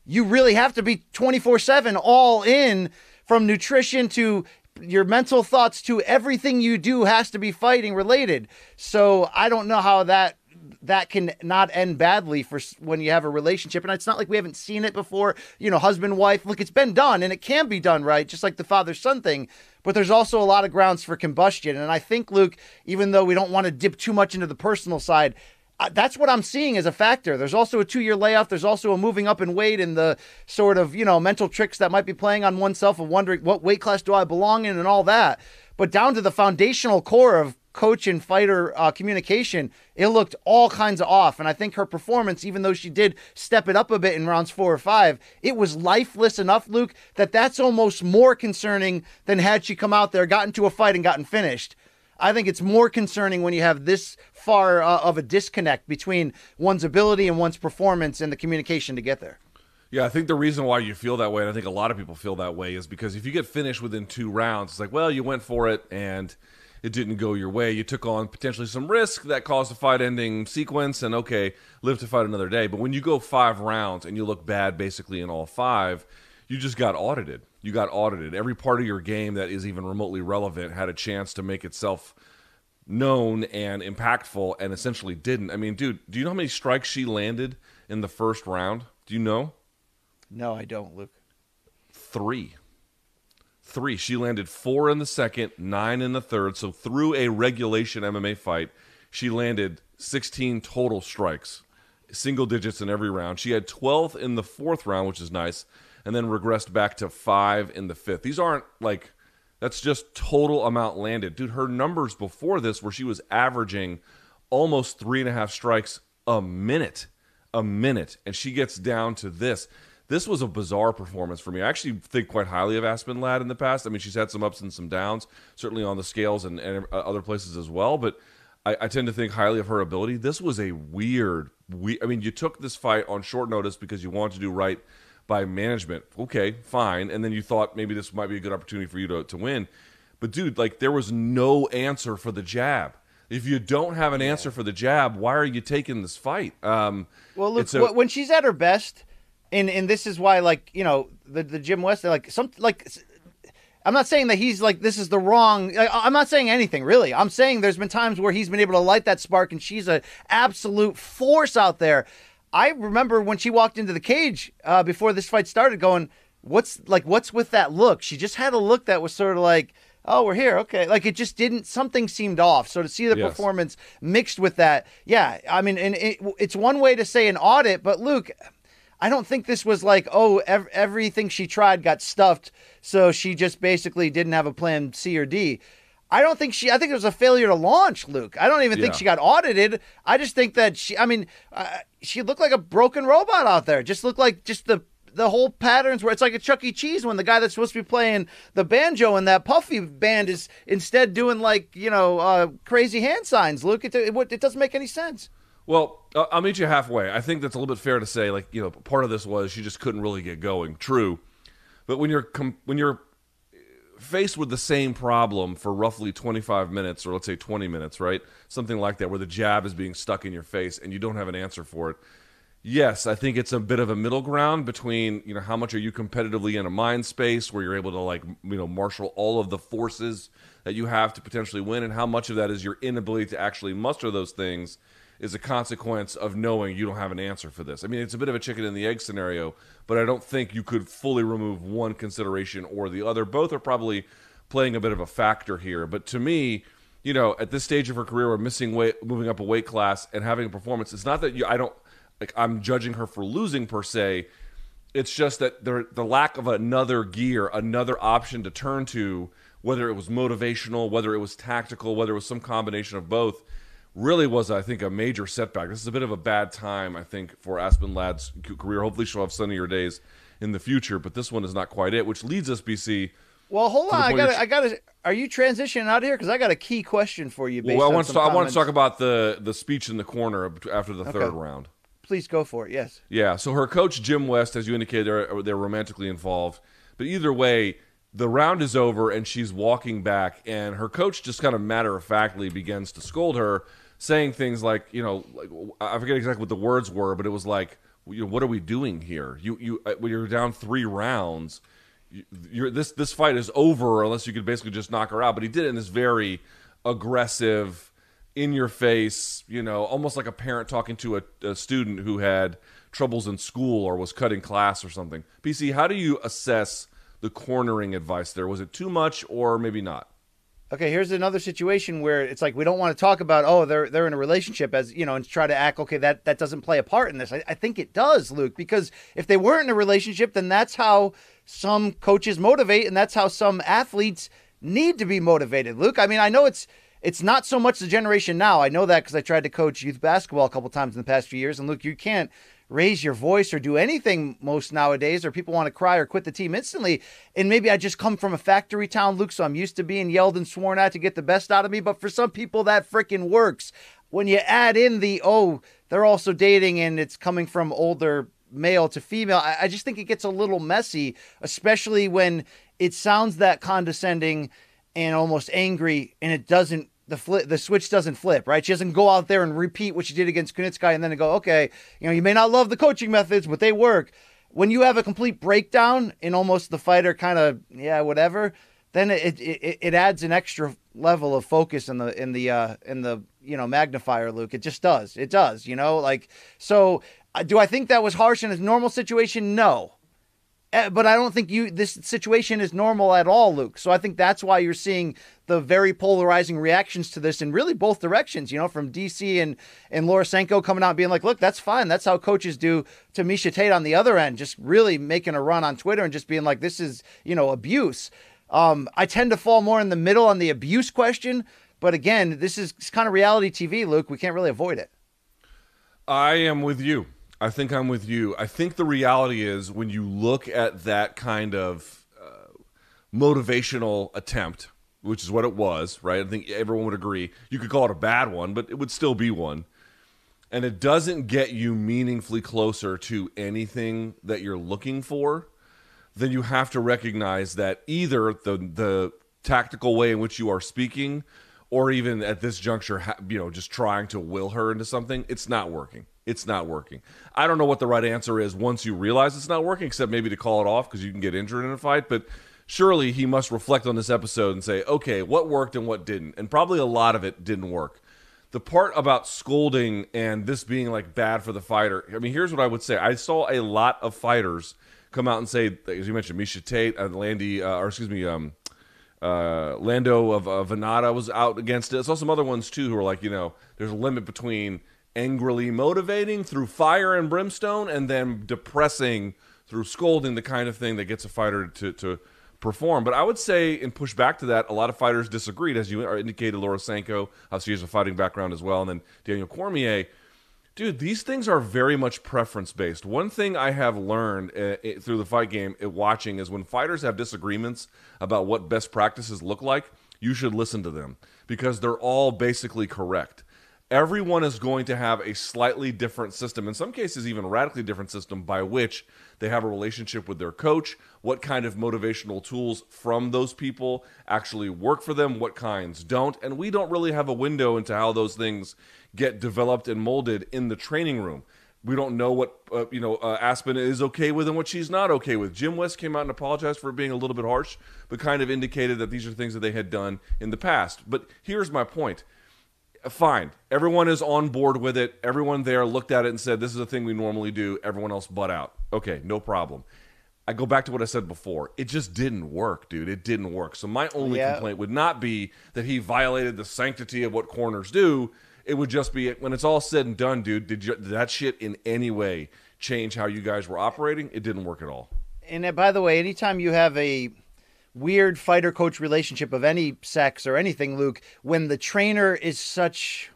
you really have to be 24/7 all in from nutrition to your mental thoughts to everything you do has to be fighting related. So I don't know how that that can not end badly for when you have a relationship. And it's not like we haven't seen it before. You know, husband, wife. Look, it's been done and it can be done right, just like the father son thing. But there's also a lot of grounds for combustion. And I think, Luke, even though we don't want to dip too much into the personal side, uh, that's what I'm seeing as a factor. There's also a two year layoff. There's also a moving up in weight and the sort of, you know, mental tricks that might be playing on oneself of wondering what weight class do I belong in and all that. But down to the foundational core of coach and fighter uh, communication, it looked all kinds of off. And I think her performance, even though she did step it up a bit in rounds four or five, it was lifeless enough, Luke, that that's almost more concerning than had she come out there, got into a fight, and gotten finished. I think it's more concerning when you have this far uh, of a disconnect between one's ability and one's performance and the communication to get there. Yeah, I think the reason why you feel that way, and I think a lot of people feel that way, is because if you get finished within two rounds, it's like, well, you went for it and – it didn't go your way. You took on potentially some risk that caused a fight ending sequence, and okay, live to fight another day. But when you go five rounds and you look bad basically in all five, you just got audited. You got audited. Every part of your game that is even remotely relevant had a chance to make itself known and impactful and essentially didn't. I mean, dude, do you know how many strikes she landed in the first round? Do you know? No, I don't, Luke. Three three. She landed four in the second, nine in the third. So through a regulation MMA fight, she landed 16 total strikes, single digits in every round. She had 12th in the fourth round, which is nice, and then regressed back to five in the fifth. These aren't like that's just total amount landed. Dude, her numbers before this, where she was averaging almost three and a half strikes a minute, a minute, and she gets down to this this was a bizarre performance for me. I actually think quite highly of Aspen Ladd in the past. I mean, she's had some ups and some downs, certainly on the scales and, and uh, other places as well. But I, I, tend to think highly of her ability. This was a weird, we. I mean, you took this fight on short notice because you wanted to do right by management. Okay, fine. And then you thought maybe this might be a good opportunity for you to, to win. But dude, like there was no answer for the jab. If you don't have an answer for the jab, why are you taking this fight? Um, well, look, a, when she's at her best, and and this is why like you know the the Jim West like some like I'm not saying that he's like this is the wrong. I'm not saying anything really. I'm saying there's been times where he's been able to light that spark, and she's an absolute force out there. I remember when she walked into the cage uh, before this fight started, going, "What's like? What's with that look?" She just had a look that was sort of like, "Oh, we're here, okay." Like it just didn't. Something seemed off. So to see the yes. performance mixed with that, yeah. I mean, and it, it's one way to say an audit, but Luke I don't think this was like, oh, ev- everything she tried got stuffed, so she just basically didn't have a plan C or D. I don't think she. I think it was a failure to launch, Luke. I don't even think she got audited. I just think that she. I mean, uh, she looked like a broken robot out there. Just looked like just the the whole patterns where it's like a Chuck E. Cheese when the guy that's supposed to be playing the banjo in that Puffy band is instead doing like you know uh, crazy hand signs. Luke, it, it it doesn't make any sense. Well, I'll meet you halfway. I think that's a little bit fair to say. Like, you know, part of this was she just couldn't really get going. True, but when you're com- when you're faced with the same problem for roughly 25 minutes, or let's say 20 minutes, right, something like that, where the jab is being stuck in your face and you don't have an answer for it. Yes, I think it's a bit of a middle ground between you know how much are you competitively in a mind space where you're able to like you know marshal all of the forces that you have to potentially win, and how much of that is your inability to actually muster those things is a consequence of knowing you don't have an answer for this. I mean, it's a bit of a chicken and the egg scenario, but I don't think you could fully remove one consideration or the other. Both are probably playing a bit of a factor here, but to me, you know, at this stage of her career, we're missing weight, moving up a weight class, and having a performance. It's not that you, I don't like I'm judging her for losing per se. It's just that the the lack of another gear, another option to turn to, whether it was motivational, whether it was tactical, whether it was some combination of both, really was I think a major setback. This is a bit of a bad time I think for Aspen Ladd's career. Hopefully she'll have sunnier days in the future, but this one is not quite it. Which leads us, BC. Well, hold on. I gotta I got. Are you transitioning out of here? Because I got a key question for you. Based Well, I want to I want to talk about the the speech in the corner after the third round. Please go for it. Yes. Yeah, so her coach Jim West, as you indicated, they're, they're romantically involved. But either way, the round is over and she's walking back, and her coach just kind of matter of factly begins to scold her, saying things like, you know, like I forget exactly what the words were, but it was like, what are we doing here? You you uh, when you're down three rounds, you- you're this this fight is over unless you could basically just knock her out. But he did it in this very aggressive, in your face, you know, almost like a parent talking to a, a student who had troubles in school or was cutting class or something. BC, how do you assess the cornering advice there? Was it too much or maybe not? Okay, here's another situation where it's like we don't want to talk about oh they're they're in a relationship as you know and try to act okay that that doesn't play a part in this. I, I think it does, Luke, because if they weren't in a relationship, then that's how some coaches motivate, and that's how some athletes need to be motivated. Luke, I mean I know it's it's not so much the generation now. I know that because I tried to coach youth basketball a couple times in the past few years, and Luke, you can't raise your voice or do anything most nowadays, or people want to cry or quit the team instantly. And maybe I just come from a factory town, Luke, so I'm used to being yelled and sworn at to get the best out of me. But for some people, that freaking works. When you add in the, oh, they're also dating and it's coming from older male to female, I, I just think it gets a little messy, especially when it sounds that condescending and almost angry and it doesn't the flip, the switch doesn't flip, right? She doesn't go out there and repeat what she did against Kunitskaya and then go, okay, you know, you may not love the coaching methods, but they work. When you have a complete breakdown in almost the fighter kind of, yeah, whatever, then it, it it adds an extra level of focus in the in the uh in the you know magnifier luke. It just does. It does you know? Like so uh, do i think that was harsh in a normal situation? No but I don't think you this situation is normal at all, Luke. So I think that's why you're seeing the very polarizing reactions to this in really both directions. You know, from DC and and Laura Sanko coming out being like, "Look, that's fine. That's how coaches do." To Miesha Tate on the other end, just really making a run on Twitter and just being like, "This is you know abuse." Um, I tend to fall more in the middle on the abuse question, but again, this is kind of reality TV, Luke. We can't really avoid it. I am with you. I think I'm with you. I think the reality is when you look at that kind of uh, motivational attempt, which is what it was, right? I think everyone would agree. You could call it a bad one, but it would still be one. And it doesn't get you meaningfully closer to anything that you're looking for, then you have to recognize that either the the tactical way in which you are speaking or even at this juncture you know just trying to will her into something it's not working. It's not working. I don't know what the right answer is once you realize it's not working except maybe to call it off because you can get injured in a fight but surely he must reflect on this episode and say okay what worked and what didn't and probably a lot of it didn't work. The part about scolding and this being like bad for the fighter i mean here's what i would say. I saw a lot of fighters come out and say as you mentioned miesha tate and landy uh, or excuse me um, uh, Lando of uh, Vannata was out against it. I saw some other ones too who were like, you know, there's a limit between angrily motivating through fire and brimstone, and then depressing through scolding, the kind of thing that gets a fighter to, to perform. But I would say, and push back to that, a lot of fighters disagreed, as you indicated. Laura Sanko, obviously, has a fighting background as well, and then Daniel Cormier. Dude, these things are very much preference based. One thing I have learned uh, through the fight game, watching, is when fighters have disagreements about what best practices look like, you should listen to them because they're all basically correct everyone is going to have a slightly different system, in some cases, even radically different system by which they have a relationship with their coach, what kind of motivational tools from those people actually work for them, what kinds don't. And we don't really have a window into how those things get developed and molded in the training room. We don't know what uh, you know uh, Aspen is okay with and what she's not okay with. Jim West came out and apologized for being a little bit harsh, but kind of indicated that these are things that they had done in the past. But here's my point fine. Everyone is on board with it. Everyone there looked at it and said, this is a thing we normally do. Everyone else butt out. Okay, no problem. I go back to what I said before. It just didn't work, dude. It didn't work. So my only yeah. complaint would not be that he violated the sanctity of what corners do. It would just be when it's all said and done, dude. Did, you, did that shit in any way change how you guys were operating? It didn't work at all. And uh, by the way, anytime you have a weird fighter coach relationship of any sex or anything, Luke, when the trainer is such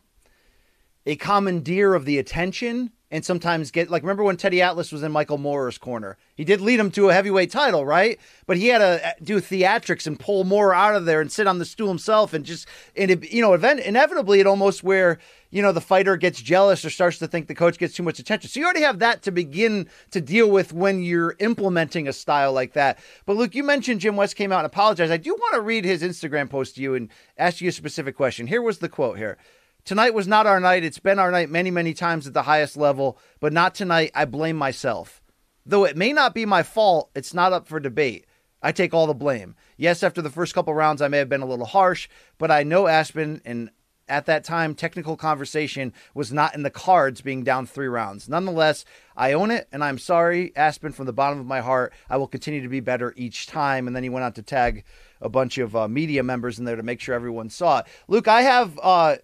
a commandeer of the attention and sometimes get like remember when Teddy Atlas was in Michael Moorer's corner. He did lead him to a heavyweight title, right? But he had to uh, do theatrics and pull Moorer out of there and sit on the stool himself and just and it, you know, event, inevitably it almost where you know the fighter gets jealous or starts to think the coach gets too much attention. So you already have that to begin to deal with when you're implementing a style like that. But Luke, you mentioned Jim West came out and apologized. I do want to read his Instagram post to you and ask you a specific question. Here was the quote here. Tonight was not our night. It's been our night many, many times at the highest level, but not tonight. I blame myself. Though it may not be my fault, it's not up for debate. I take all the blame. Yes, after the first couple rounds, I may have been a little harsh, but I know Aspen, and at that time, technical conversation was not in the cards being down three rounds. Nonetheless, I own it, and I'm sorry, Aspen, from the bottom of my heart. I will continue to be better each time. And then he went on to tag a bunch of uh, media members in there to make sure everyone saw it. Luke, I have. Uh,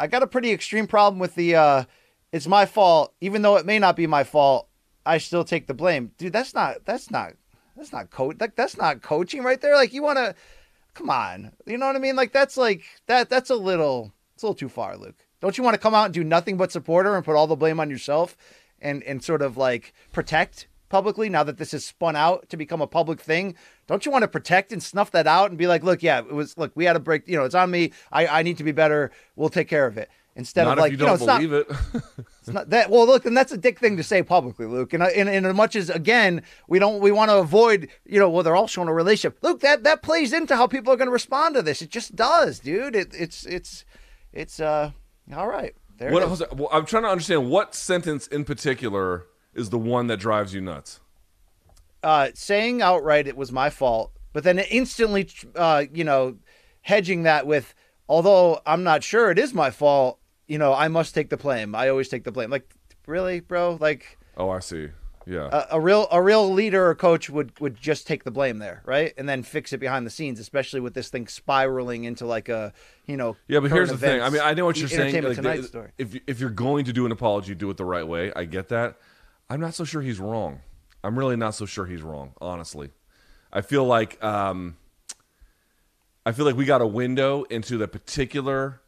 I got a pretty extreme problem with the uh, it's my fault, even though it may not be my fault. I still take the blame, dude. That's not that's not that's not coach that, that's not coaching right there. Like you want to, come on, you know what I mean? Like that's like that that's a little it's a little too far, Luke. Don't you want to come out and do nothing but support her and put all the blame on yourself and and sort of like protect publicly now that this has spun out to become a public thing don't you want to protect and snuff that out and be like look yeah it was look we had a break you know it's on me. I, I need to be better. We'll take care of it. Instead not of like you, you know it's not, it. it's not that well look and that's a dick thing to say publicly luke. And, and, and as much as again we don't we want to avoid you know well they're all showing a relationship. Luke that that plays into how people are going to respond to this. It just does dude. It, it's it's it's uh all right. There what, well, i'm trying to understand what sentence in particular is the one that drives you nuts? Uh, saying outright it was my fault, but then instantly, uh, you know, hedging that with, although I'm not sure it is my fault, you know, I must take the blame. I always take the blame. Like, really, bro? Like, oh, I see. Yeah. A, a, real a real leader or coach would would just take the blame there, right? And then fix it behind the scenes, especially with this thing spiraling into like a, you know, Yeah, but here's the thing. I mean, I know what you're saying. Like, the. If if you're going to do an apology, do it the right way. I get that. I'm not so sure he's wrong. I'm really not so sure he's wrong, honestly. I feel like um, I feel like we got a window into the particular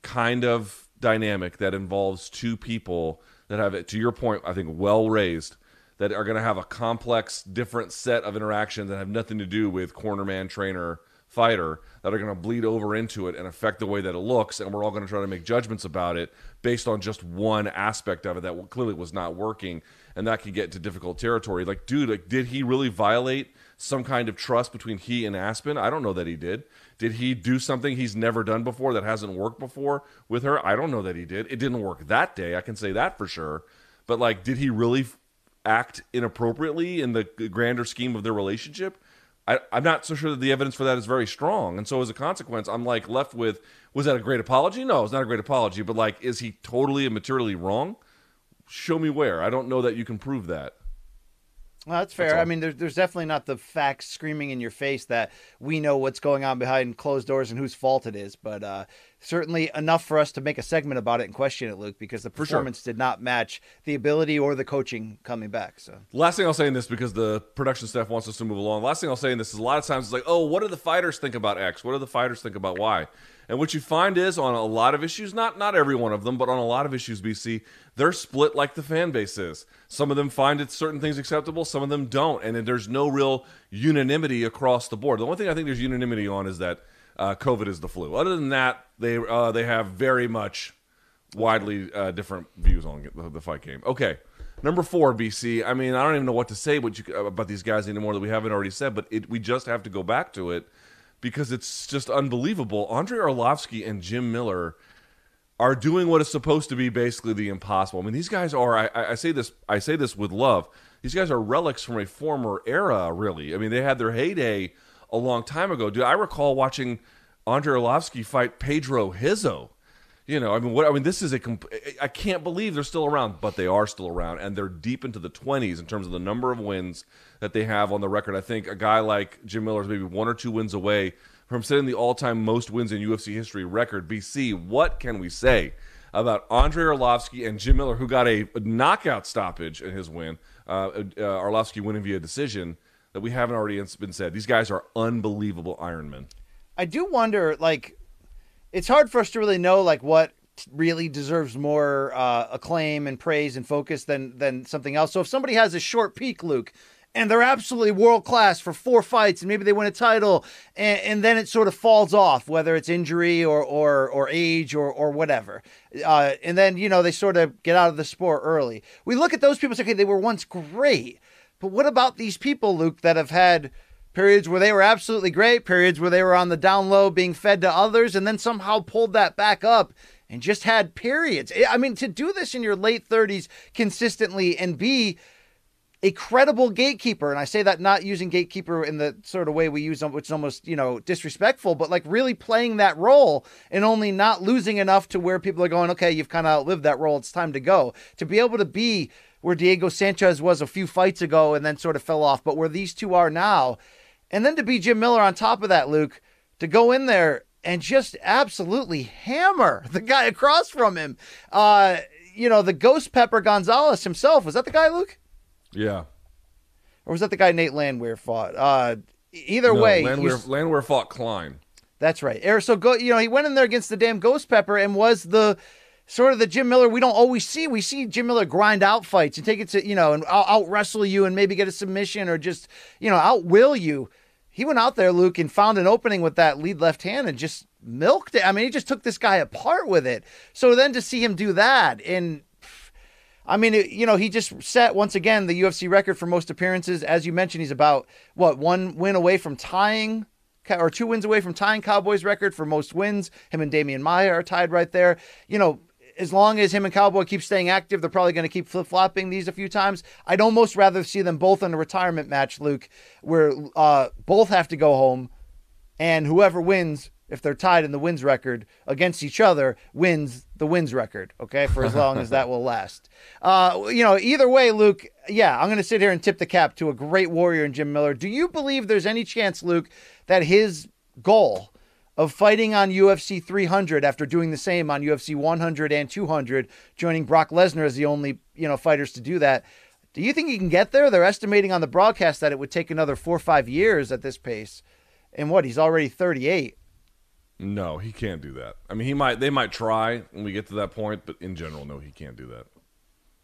kind of dynamic that involves two people that have to your point, I think well raised that are going to have a complex different set of interactions that have nothing to do with cornerman trainer fighter that are going to bleed over into it and affect the way that it looks and we're all going to try to make judgments about it based on just one aspect of it that clearly was not working and that could get into difficult territory. Like, dude, like, did he really violate some kind of trust between he and Aspen? I don't know that he did. Did he do something he's never done before that hasn't worked before with her? I don't know that he did. It didn't work that day. I can say that for sure. But like, did he really act inappropriately in the grander scheme of their relationship? I, am not so sure that the evidence for that is very strong. And so as a consequence, I'm like left with was that a great apology? No, it's not a great apology. But like, is he totally and materially wrong? Show me where. I don't know that you can prove that. Well, that's fair. That's. I mean, there's there's definitely not the facts screaming in your face that we know what's going on behind closed doors and whose fault it is, but uh, certainly enough for us to make a segment about it and question it, Luke, because the sure. performance did not match the ability or the coaching coming back. So Last thing I'll say in this, because the production staff wants us to move along. Last thing I'll say in this is a lot of times it's like, oh, what do the fighters think about X? What do the fighters think about Y? And what you find is on a lot of issues, not not every one of them, but on a lot of issues, BC, they're split like the fan base is. Some of them find it certain things acceptable, some of them don't, and there's no real unanimity across the board. The only thing I think there's unanimity on is that uh, COVID is the flu. Other than that, they uh, they have very much widely uh, different views on the, the fight game. Okay, number four, BC. I mean, I don't even know what to say you, about these guys anymore that we haven't already said, but it, we just have to go back to it because it's just unbelievable. Andre Arlovsky and Jim Miller are doing what is supposed to be basically the impossible. I mean, these guys are. I, I say this. I say this with love. These guys are relics from a former era. Really, I mean, they had their heyday a long time ago. Dude, I recall watching Andre Arlovsky fight Pedro Rizzo. You know, I mean, what? I mean, this is a. Comp- I can't believe they're still around, but they are still around, and they're deep into the twenties in terms of the number of wins that they have on the record. I think a guy like Jim Miller is maybe one or two wins away from setting the all-time most wins in UFC history record. BC, what can we say about Andre Arlovsky and Jim Miller, who got a knockout stoppage in his win? Uh, uh, Arlovsky winning via decision that we haven't already been said. These guys are unbelievable Ironmen. I do wonder, like, it's hard for us to really know, like, what really deserves more uh, acclaim and praise and focus than than something else. So if somebody has a short peak, Luke, and they're absolutely world class for four fights, and maybe they win a title, and, and then it sort of falls off, whether it's injury or or or age or or whatever, uh, and then you know they sort of get out of the sport early. We look at those people say, okay, they were once great, but what about these people, Luke, that have had periods where they were absolutely great, periods where they were on the down low being fed to others, and then somehow pulled that back up and just had periods. I mean, to do this in your late 30s consistently and be a credible gatekeeper, and I say that not using gatekeeper in the sort of way we use them, which is almost, you know, disrespectful, but like really playing that role and only not losing enough to where people are going, okay, you've kind of outlived that role. It's time to go. To be able to be where Diego Sanchez was a few fights ago and then sort of fell off, but where these two are now, and then to be Jim Miller on top of that, Luke, to go in there and just absolutely hammer the guy across from him. Uh, you know, the Ghost Pepper Gonzalez himself. Was that the guy, Luke? Yeah. Or was that the guy Nate Landwehr fought? Uh, either No, way, Landwehr, he's- Landwehr fought Klein. that's right. Er, So go, you know, he went in there against the damn Ghost Pepper and was the sort of the Jim Miller we don't always see. We see Jim Miller grind out fights and take it to you know and out, wrestle you and maybe get a submission or just you know out will you. He went out there, Luke, and found an opening with that lead left hand and just milked it. I mean, he just took this guy apart with it. So then to see him do that and I mean, you know, he just set once again the UFC record for most appearances. As you mentioned, he's about what one win away from tying, or two wins away from tying Cowboys' record for most wins. Him and Demian Maia are tied right there. You know, as long as him and Cowboy keep staying active, they're probably going to keep flip flopping these a few times. I'd almost rather see them both in a retirement match, Luke, where uh, both have to go home, and whoever wins if they're tied in the wins record against each other wins the wins record okay for as long as that will last uh, you know either way luke yeah i'm going to sit here and tip the cap to a great warrior in jim miller do you believe there's any chance luke that his goal of fighting on UFC 300 after doing the same on UFC 100 and 200, joining Brock Lesnar as the only you know fighters to do that. Do you think he can get there? They're estimating on the broadcast that it would take another four or five years at this pace. And what? He's already 38. No, he can't do that. I mean, he might. They might try when we get to that point, but in general, no, he can't do that.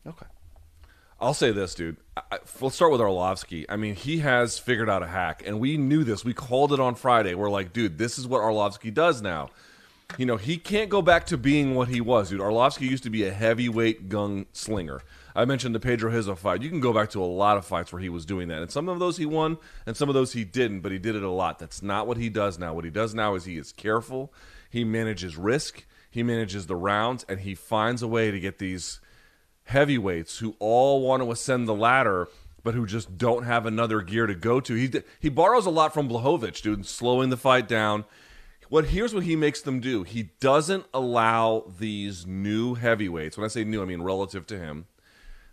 Okay. I'll say this, dude. I, let's start with Arlovsky. I mean, he has figured out a hack, and we knew this. We called it on Friday. We're like, dude, this is what Arlovsky does now. You know, he can't go back to being what he was, dude. Arlovsky used to be a heavyweight gung slinger. I mentioned the Pedro Rizzo fight. You can go back to a lot of fights where he was doing that, and some of those he won, and some of those he didn't. But he did it a lot. That's not what he does now. What he does now is he is careful. He manages risk. He manages the rounds, and he finds a way to get these heavyweights who all want to ascend the ladder, but who just don't have another gear to go to. He he borrows a lot from Blachowicz, dude, slowing the fight down. What here's what he makes them do. He doesn't allow these new heavyweights. When I say new, I mean relative to him.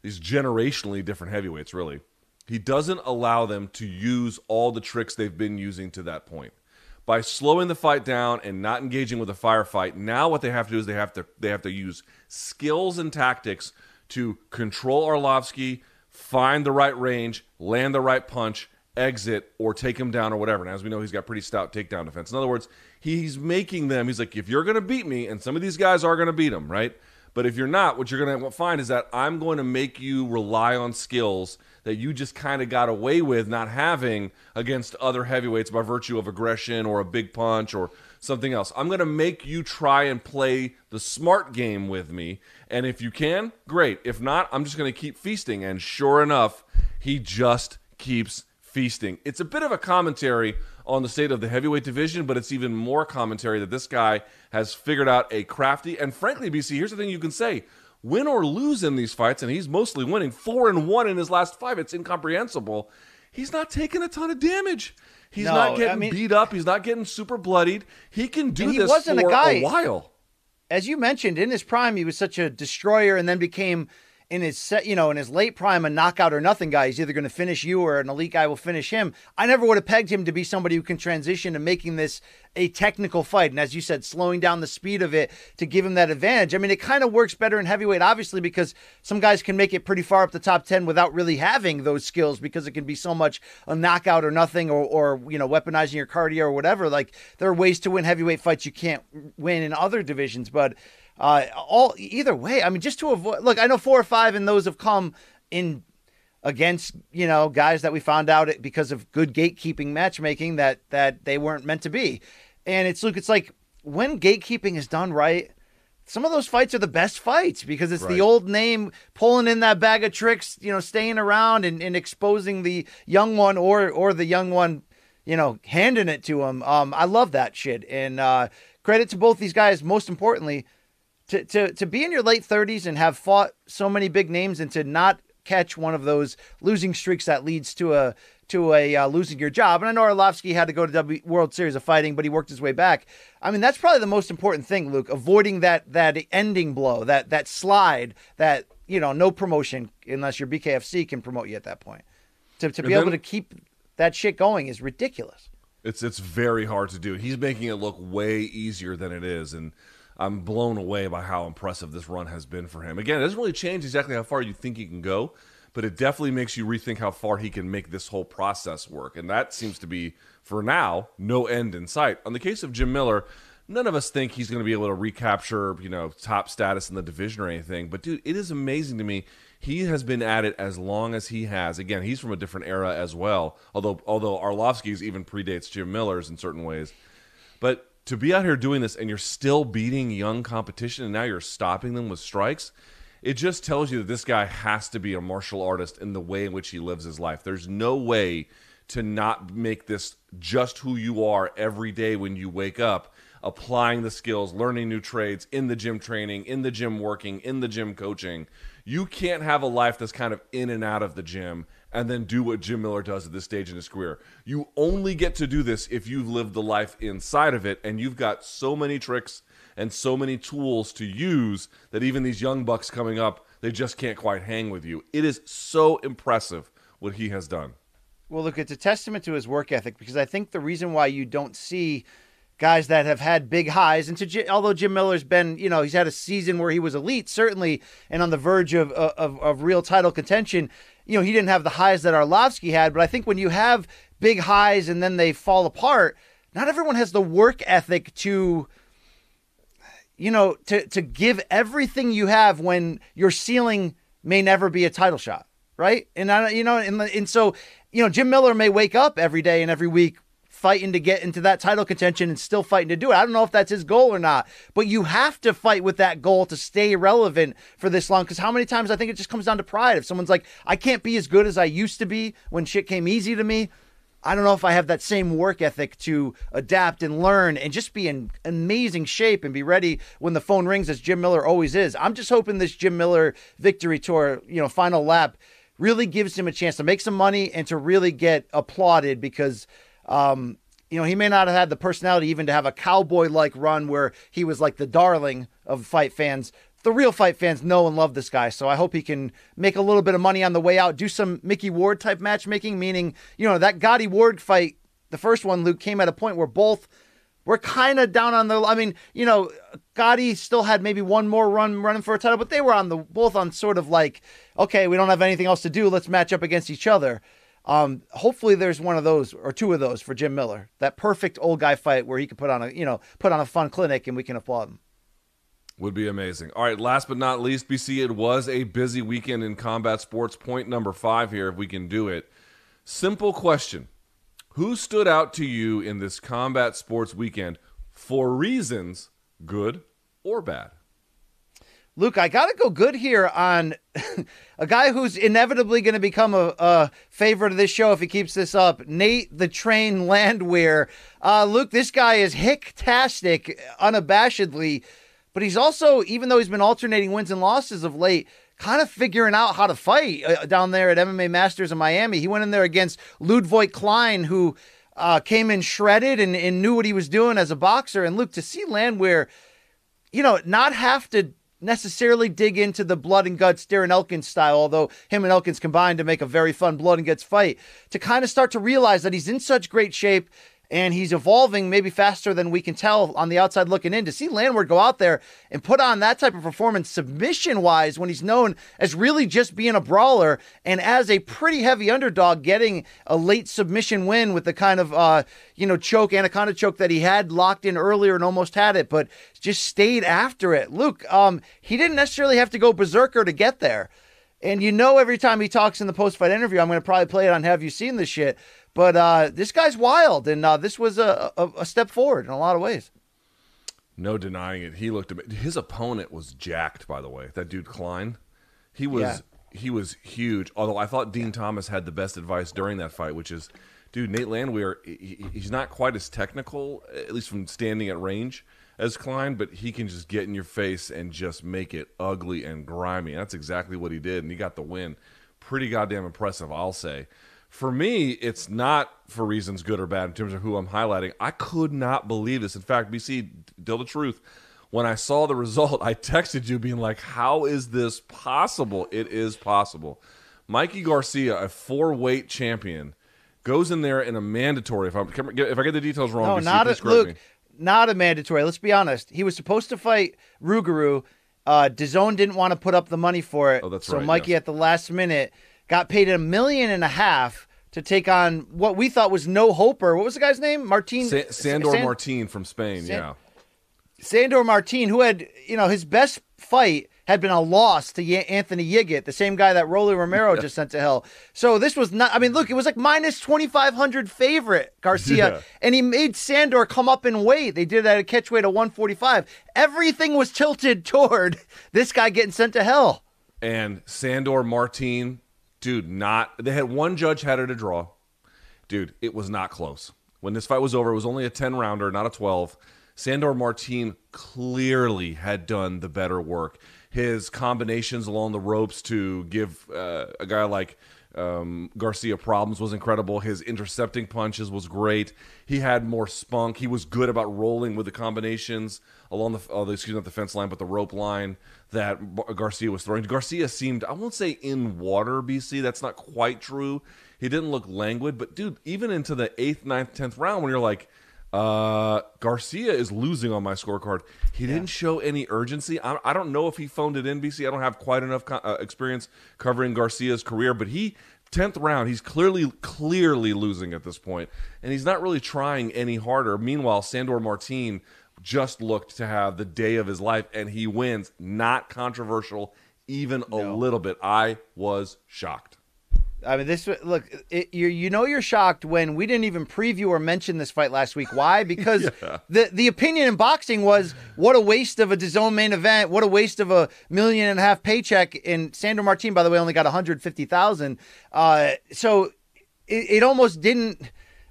These generationally different heavyweights, really. He doesn't allow them to use all the tricks they've been using to that point. By slowing the fight down and not engaging with a firefight, now what they have to do is they have to they have to use skills and tactics to control Arlovsky, find the right range, land the right punch, exit, or take him down or whatever. And as we know, he's got pretty stout takedown defense. In other words, he's making them, he's like, if you're going to beat me, and some of these guys are going to beat him, right? But if you're not, what you're going to find is that I'm going to make you rely on skills that you just kind of got away with not having against other heavyweights by virtue of aggression or a big punch or something else. I'm going to make you try and play the smart game with me. And if you can, great. If not, I'm just going to keep feasting. And sure enough, he just keeps feasting. It's a bit of a commentary on the state of the heavyweight division, but it's even more commentary that this guy has figured out a crafty and frankly, BC, here's the thing you can say. Win or lose in these fights, and he's mostly winning four and one in his last five. It's incomprehensible. He's not taking a ton of damage. He's No, not getting I mean- beat up. He's not getting super bloodied. He can do he this wasn't a for guy- a while. as you mentioned, in his prime, he was such a destroyer, and then became in his set, you know, in his late prime, a knockout or nothing guy. He's either going to finish you or an elite guy will finish him. I never would have pegged him to be somebody who can transition to making this a technical fight, and as you said, slowing down the speed of it to give him that advantage. I mean, it kind of works better in heavyweight, obviously, because some guys can make it pretty far up the top ten without really having those skills, because it can be so much a knockout or nothing, or or you know, weaponizing your cardio or whatever. Like there are ways to win heavyweight fights you can't win in other divisions, but. Uh, all either way, I mean, just to avoid. Look, I know four or five, and those have come in against you know guys that we found out because of good gatekeeping matchmaking that that they weren't meant to be. And it's look, it's like when gatekeeping is done right. Some of those fights are the best fights because it's Right. the old name pulling in that bag of tricks, you know, staying around and, and exposing the young one or or the young one you know, handing it to him. Um, I love that shit. And uh, credit to both these guys. Most importantly, to, to to be in your late 30s and have fought so many big names and to not catch one of those losing streaks that leads to a to a uh, losing your job. And I know Arlovsky had to go to W World Series of Fighting, but he worked his way back. I mean, that's probably the most important thing, Luke. Avoiding that that ending blow, that that slide, that you know, no promotion unless your BKFC can promote you at that point. To to be And able to keep that shit going is ridiculous. It's it's very hard to do. He's making it look way easier than it is, and I'm blown away by how impressive this run has been for him. Again, it doesn't really change exactly how far you think he can go, but it definitely makes you rethink how far he can make this whole process work, and that seems to be for now no end in sight. On the case of Jim Miller. None of us think he's going to be able to recapture, you know, top status in the division or anything. But dude, it is amazing to me. He has been at it as long as he has. Again, he's from a different era as well. Although, although Arlovsky's even predates Jim Miller's in certain ways. But to be out here doing this and you're still beating young competition and now you're stopping them with strikes, it just tells you that this guy has to be a martial artist in the way in which he lives his life. There's no way to not make this just who you are every day when you wake up, applying the skills, learning new trades in the gym training, in the gym working, in the gym coaching. You can't have a life that's kind of in and out of the gym and then do what Jim Miller does at this stage in his career. You only get to do this if you've lived the life inside of it and you've got so many tricks and so many tools to use that even these young bucks coming up, they just can't quite hang with you. It is so impressive what he has done. Well, look, it's a testament to his work ethic because I think the reason why you don't see guys that have had big highs, and to J- although Jim Miller's been, you know, he's had a season where he was elite, certainly, and on the verge of, of, of real title contention. You know, he didn't have the highs that Arlovsky had, but I think when you have big highs and then they fall apart, not everyone has the work ethic to you know, to to give everything you have when your ceiling may never be a title shot, right? And I, you know, and, and so, you know, Jim Miller may wake up every day and every week fighting to get into that title contention and still fighting to do it. I don't know if that's his goal or not, but you have to fight with that goal to stay relevant for this long. Because how many times I think it just comes down to pride. If someone's like, I can't be as good as I used to be when shit came easy to me. I don't know if I have that same work ethic to adapt and learn and just be in amazing shape and be ready when the phone rings as Jim Miller always is. I'm just hoping this Jim Miller victory tour, you know, final lap really gives him a chance to make some money and to really get applauded because um, you know, he may not have had the personality even to have a cowboy like run where he was like the darling of fight fans the real fight fans know and love this guy. So I hope he can make a little bit of money on the way out, do some Micky Ward type matchmaking, meaning, you know, that Gatti Ward fight, the first one, Luke, came at a point where both were kind of down on the. I mean, you know, Gatti still had maybe one more run running for a title, but they were on the both on sort of like, okay, we don't have anything else to do. Let's match up against each other. Um, hopefully there's one of those or two of those for Jim Miller. That perfect old guy fight where he could put on a you know put on a fun clinic and we can applaud him. Would be amazing. All right, last but not least, BC, it was a busy weekend in combat sports. Point number five here, if we can do it. Simple question Who stood out to you in this combat sports weekend for reasons, good or bad? Luke, I got to go good here on a guy who's inevitably going to become a, a, favorite of this show if he keeps this up. Nate the Train Landwehr. Uh, Luke, this guy is hick-tastic, unabashedly, but he's also, even though he's been alternating wins and losses of late, kind of figuring out how to fight uh, down there at MMA Masters in Miami. He went in there against Ludwig Klein, who uh, came in shredded and, and knew what he was doing as a boxer. And Luke, to see Landwehr, you know, not have to necessarily dig into the blood and guts Darren Elkins style, although him and Elkins combined to make a very fun blood and guts fight, to kind of start to realize that he's in such great shape and he's evolving maybe faster than we can tell on the outside looking in. To see Landwehr go out there and put on that type of performance submission wise when he's known as really just being a brawler and as a pretty heavy underdog getting a late submission win with the kind of uh, you know choke anaconda choke that he had locked in earlier and almost had it, but just stayed after it. Luke, um, he didn't necessarily have to go berserker to get there. And you know, every time he talks in the post fight interview, I'm going to probably play it on Have You Seen This Shit? But uh, this guy's wild, and uh, this was a, a, a, step forward in a lot of ways. No denying it. He looked. His opponent was jacked, by the way. That dude Klein, he was yeah. he was huge. Although I thought Din Thomas had the best advice during that fight, which is, dude, Nate Landwehr. He, he's not quite as technical, at least from standing at range, as Klein, but he can just get in your face and just make it ugly and grimy. And that's exactly what he did, and he got the win. Pretty goddamn impressive, I'll say. For me, it's not for reasons good or bad in terms of who I'm highlighting. I could not believe this. In fact, BC, tell the truth. When I saw the result, I texted you being like, "How is this possible?" It is possible. Mikey Garcia, a four weight champion, goes in there in a mandatory. If, I'm, if I get the details wrong, no, BC, not a, Luke, not a mandatory. Let's be honest. He was supposed to fight Rougarou. Uh, DAZN didn't want to put up the money for it. Oh, that's so right, Mikey yes. at the last minute got paid a million and a half to take on what we thought was no hoper. What was the guy's name? Martin Sa- Sandor San- Martin from Spain. San- yeah, Sandor Martin, who had you know his best fight had been a loss to Anthony Yigit, the same guy that Rolly Romero just sent to hell. So this was not. I mean, look, it was like minus twenty five hundred favorite Garcia, Yeah. and he made Sandor come up in weight. They did that at a catch weight of one forty five. Everything was tilted toward this guy getting sent to hell. and Sandor Martin, dude, not they had one judge had it a draw. Dude, it was not close. When this fight was over, it was only a 10 rounder, not a 12. Sandor Martin clearly had done the better work. His combinations along the ropes to give uh, a guy like um, Garcia problems was incredible. His intercepting punches was great. He had more spunk. He was good about rolling with the combinations along the, oh, excuse me, not the fence line, but the rope line that Bar- Garcia was throwing. Garcia seemed, I won't say in water, BC. That's not quite true. He didn't look languid, but dude, even into the eighth, ninth, tenth round, when you're like, uh, Garcia is losing on my scorecard. He didn't show any urgency. I, I don't know if he phoned it in, BC. I don't have quite enough co- uh, experience covering Garcia's career, but he tenth round, he's clearly clearly losing at this point, and he's not really trying any harder. Meanwhile, Sandor Martin just looked to have the day of his life, and he wins. Not controversial, even a little bit. I was shocked. I mean, this look. It, you you know you're shocked when we didn't even preview or mention this fight last week. Why? Because the the opinion in boxing was what a waste of a DAZN main event. What a waste of a million and a half paycheck. And Sandor Martin, by the way, only got 150 thousand. Uh, so it, it almost didn't.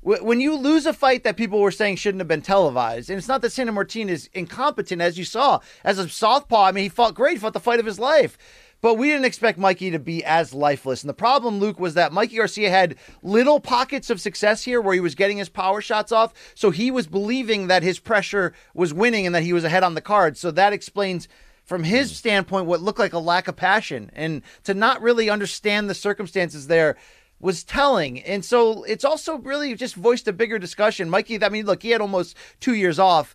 wh- When you lose a fight that people were saying shouldn't have been televised, and it's not that Sandor Martin is incompetent, as you saw as a southpaw. I mean, he fought great, he fought the fight of his life. But we didn't expect Mikey to be as lifeless. And the problem, Luke, was that Mikey Garcia had little pockets of success here where he was getting his power shots off. So he was believing that his pressure was winning and that he was ahead on the card. So that explains from his hmm. standpoint, what looked like a lack of passion and to not really understand the circumstances there was telling. And so it's also really just voiced a bigger discussion. Mikey, I mean, look, he had almost two years off.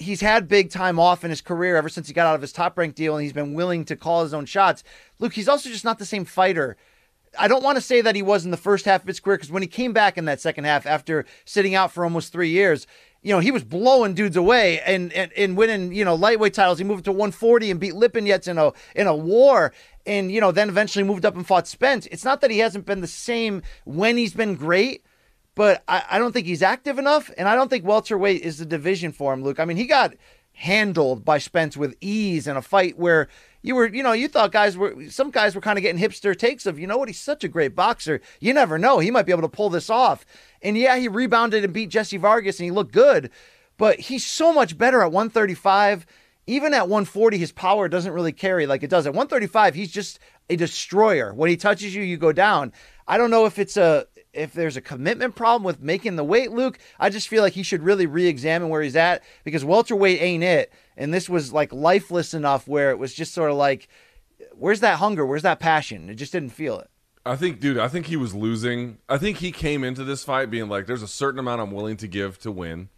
He's had big time off in his career ever since he got out of his top ranked deal, and he's been willing to call his own shots. Luke, he's also just not the same fighter. I don't want to say that he was in the first half of his career because when he came back in that second half after sitting out for almost three years, you know, he was blowing dudes away and, and, and winning, you know, lightweight titles. He moved to 140 and beat Lipinets in a in a war. And, you know, then eventually moved up and fought Spence. It's not that he hasn't been the same when he's been great, but I, I don't think he's active enough. And I don't think welterweight is the division for him, Luke. I mean, he got handled by Spence with ease in a fight where you were, you know, you thought guys were, some guys were kind of getting hipster takes of, you know what, he's such a great boxer. You never know. He might be able to pull this off. And yeah, he rebounded and beat Jessie Vargas and he looked good, but he's so much better at 135. Even at 140, his power doesn't really carry like it does. At 135, he's just a destroyer. When he touches you, you go down. I don't know if it's a if there's a commitment problem with making the weight, Luke. I just feel like he should really re-examine where he's at because welterweight ain't it. And this was like lifeless enough where it was just sort of like, where's that hunger? Where's that passion? It just didn't feel it. I think, dude, I think he was losing. I think he came into this fight being like, there's a certain amount I'm willing to give to win.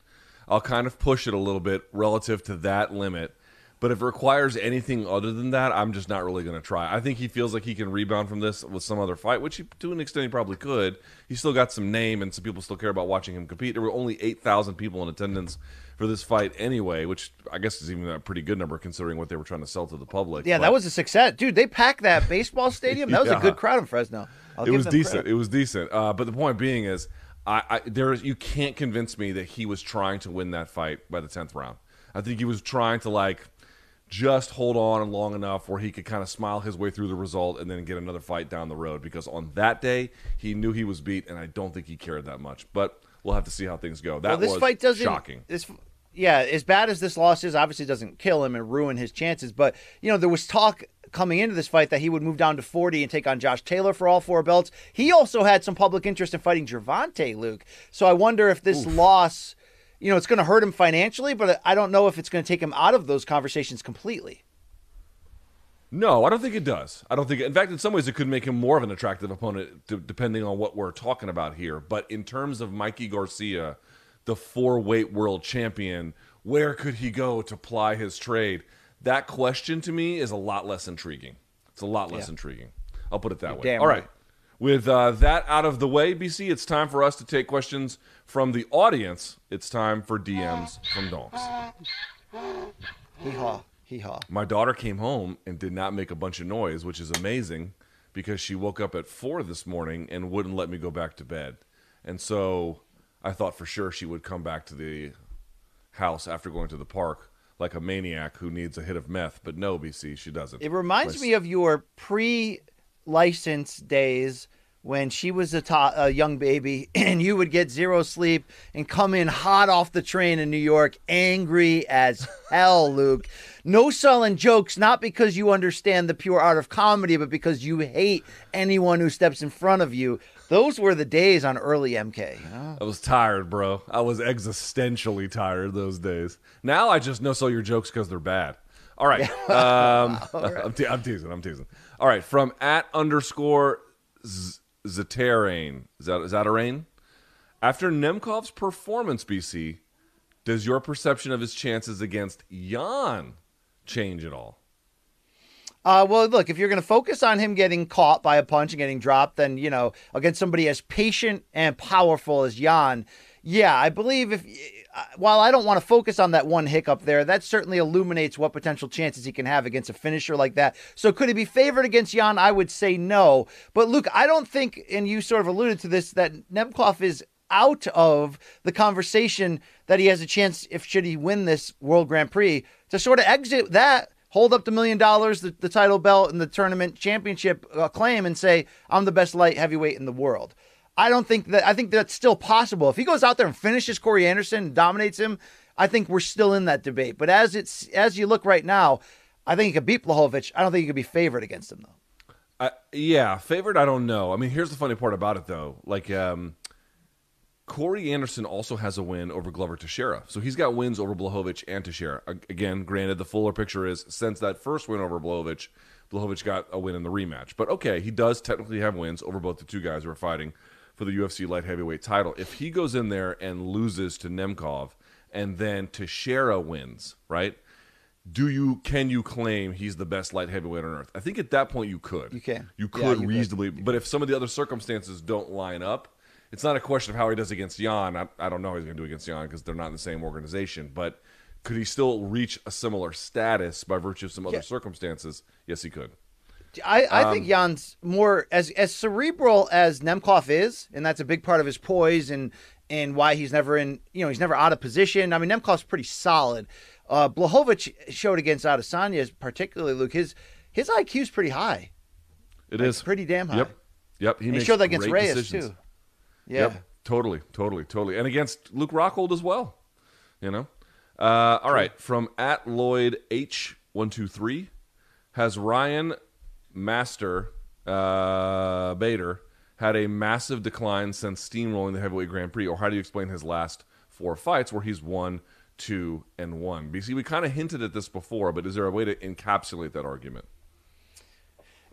I'll kind of push it a little bit relative to that limit. But if it requires anything other than that, I'm just not really going to try. I think he feels like he can rebound from this with some other fight, which he, to an extent he probably could. He's still got some name, and some people still care about watching him compete. There were only 8,000 people in attendance for this fight anyway, which I guess is even a pretty good number considering what they were trying to sell to the public. Yeah, But- that was a success, dude. They packed that baseball stadium. That was Yeah. a good crowd in Fresno. It was them decent. credit. It was decent. Uh, but the point being is, I, I there is you can't convince me that he was trying to win that fight by the tenth round. I think he was trying to like just hold on long enough where he could kind of smile his way through the result and then get another fight down the road. Because on that day he knew he was beat, and I don't think he cared that much. But we'll have to see how things go. That well, this was fight doesn't. shocking. This, yeah, as bad as this loss is, obviously doesn't kill him and ruin his chances. But you know, there was talk coming into this fight that he would move down to 40 and take on Josh Taylor for all four belts. He also had some public interest in fighting Gervonta Luke. So I wonder if this loss, you know, it's going to hurt him financially, but I don't know if it's going to take him out of those conversations completely. No, I don't think it does. I don't think. In fact, in some ways, it could make him more of an attractive opponent, d- depending on what we're talking about here. But in terms of Mikey Garcia, the four weight world champion, where could he go to ply his trade? That question to me is a lot less intriguing. It's a lot less intriguing. I'll put it that way. damn All right. right. With uh, that out of the way, BC, it's time for us to take questions from the audience. It's time for DMs from Donks. Hee haw, hee haw. My daughter came home and did not make a bunch of noise, which is amazing because she woke up at four this morning and wouldn't let me go back to bed. And so I thought for sure she would come back to the house after going to the park like a maniac who needs a hit of meth. But no, BC, she doesn't. It reminds me of your pre-license days when she was a, to- a young baby and you would get zero sleep and come in hot off the train in New York, angry as hell, Luke. No selling jokes, not because you understand the pure art of comedy, but because you hate anyone who steps in front of you. Those were the days on early MK. you know? I was tired, bro. I was existentially tired those days. Now I just know sell your jokes because they're bad. All right. Um, I'm, te- I'm teasing. I'm teasing. All right. From at underscore Z- Zatarain. Is that, is that a rain? After Nemkov's performance, BC, does your perception of his chances against Jan change at all? Uh, well, look, if you're going to focus on him getting caught by a punch and getting dropped, then, you know, against somebody as patient and powerful as Jan, yeah, I believe if, uh, while I don't want to focus on that one hiccup there, that certainly illuminates what potential chances he can have against a finisher like that. So could he be favored against Jan? I would say no. But Luke, I don't think, and you sort of alluded to this, that Nemkov is out of the conversation that he has a chance, if should he win this World Grand Prix, to sort of exit that hold up the million dollars, the, the title belt, and the tournament championship uh, claim and say, I'm the best light heavyweight in the world. I don't think that, I think that's still possible. If he goes out there and finishes Corey Anderson and dominates him, I think we're still in that debate. But as it's, as you look right now, I think he could beat Blachowicz. I don't think he could be favored against him, though. I, yeah, favored. I don't know. I mean, here's the funny part about it, though. Like, um, Corey Anderson also has a win over Glover Teixeira. So he's got wins over Blachowicz and Teixeira. Again, granted, the fuller picture is since that first win over Blachowicz, Blachowicz got a win in the rematch. But okay, he does technically have wins over both the two guys who are fighting for the UFC light heavyweight title. If he goes in there and loses to Nemkov and then Teixeira wins, right? Do you can you claim he's the best light heavyweight on earth? I think at that point you could. You can. You Yeah, could you could. reasonably, but if some of the other circumstances don't line up, it's not a question of how he does against Jan. I, I don't know how he's going to do against Jan because they're not in the same organization. But could he still reach a similar status by virtue of some other Yeah. circumstances? Yes, he could. I, I Um, think Jan's more as as cerebral as Nemkov is, and that's a big part of his poise and and why he's never in you know he's never out of position. I mean Nemkov's pretty solid. Uh, Blachowicz showed against Adesanya, particularly Luke. His his IQ's pretty high, It Like, is pretty damn high. Yep, yep. He, And he makes showed that against Reyes decisions. too. Yeah. Yep, totally, totally, totally. And against Luke Rockhold as well. You know? Uh, all right. From at Lloyd H123 has Ryan Master uh, Bader had a massive decline since steamrolling the heavyweight Grand Prix, or how do you explain his last four fights where he's won, two, and one? BC, we kind of hinted at this before, but is there a way to encapsulate that argument?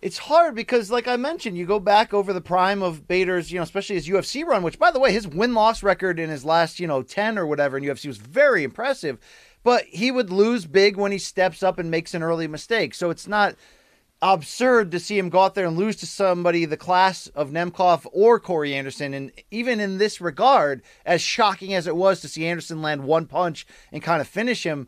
It's hard because, like I mentioned, you go back over the prime of Bader's, you know, especially his UFC run, which, by the way, his win loss record in his last, you know, 10 or whatever in UFC was very impressive. But he would lose big when he steps up and makes an early mistake. So it's not absurd to see him go out there and lose to somebody the class of Nemkov or Corey Anderson. And even in this regard, as shocking as it was to see Anderson land one punch and kind of finish him,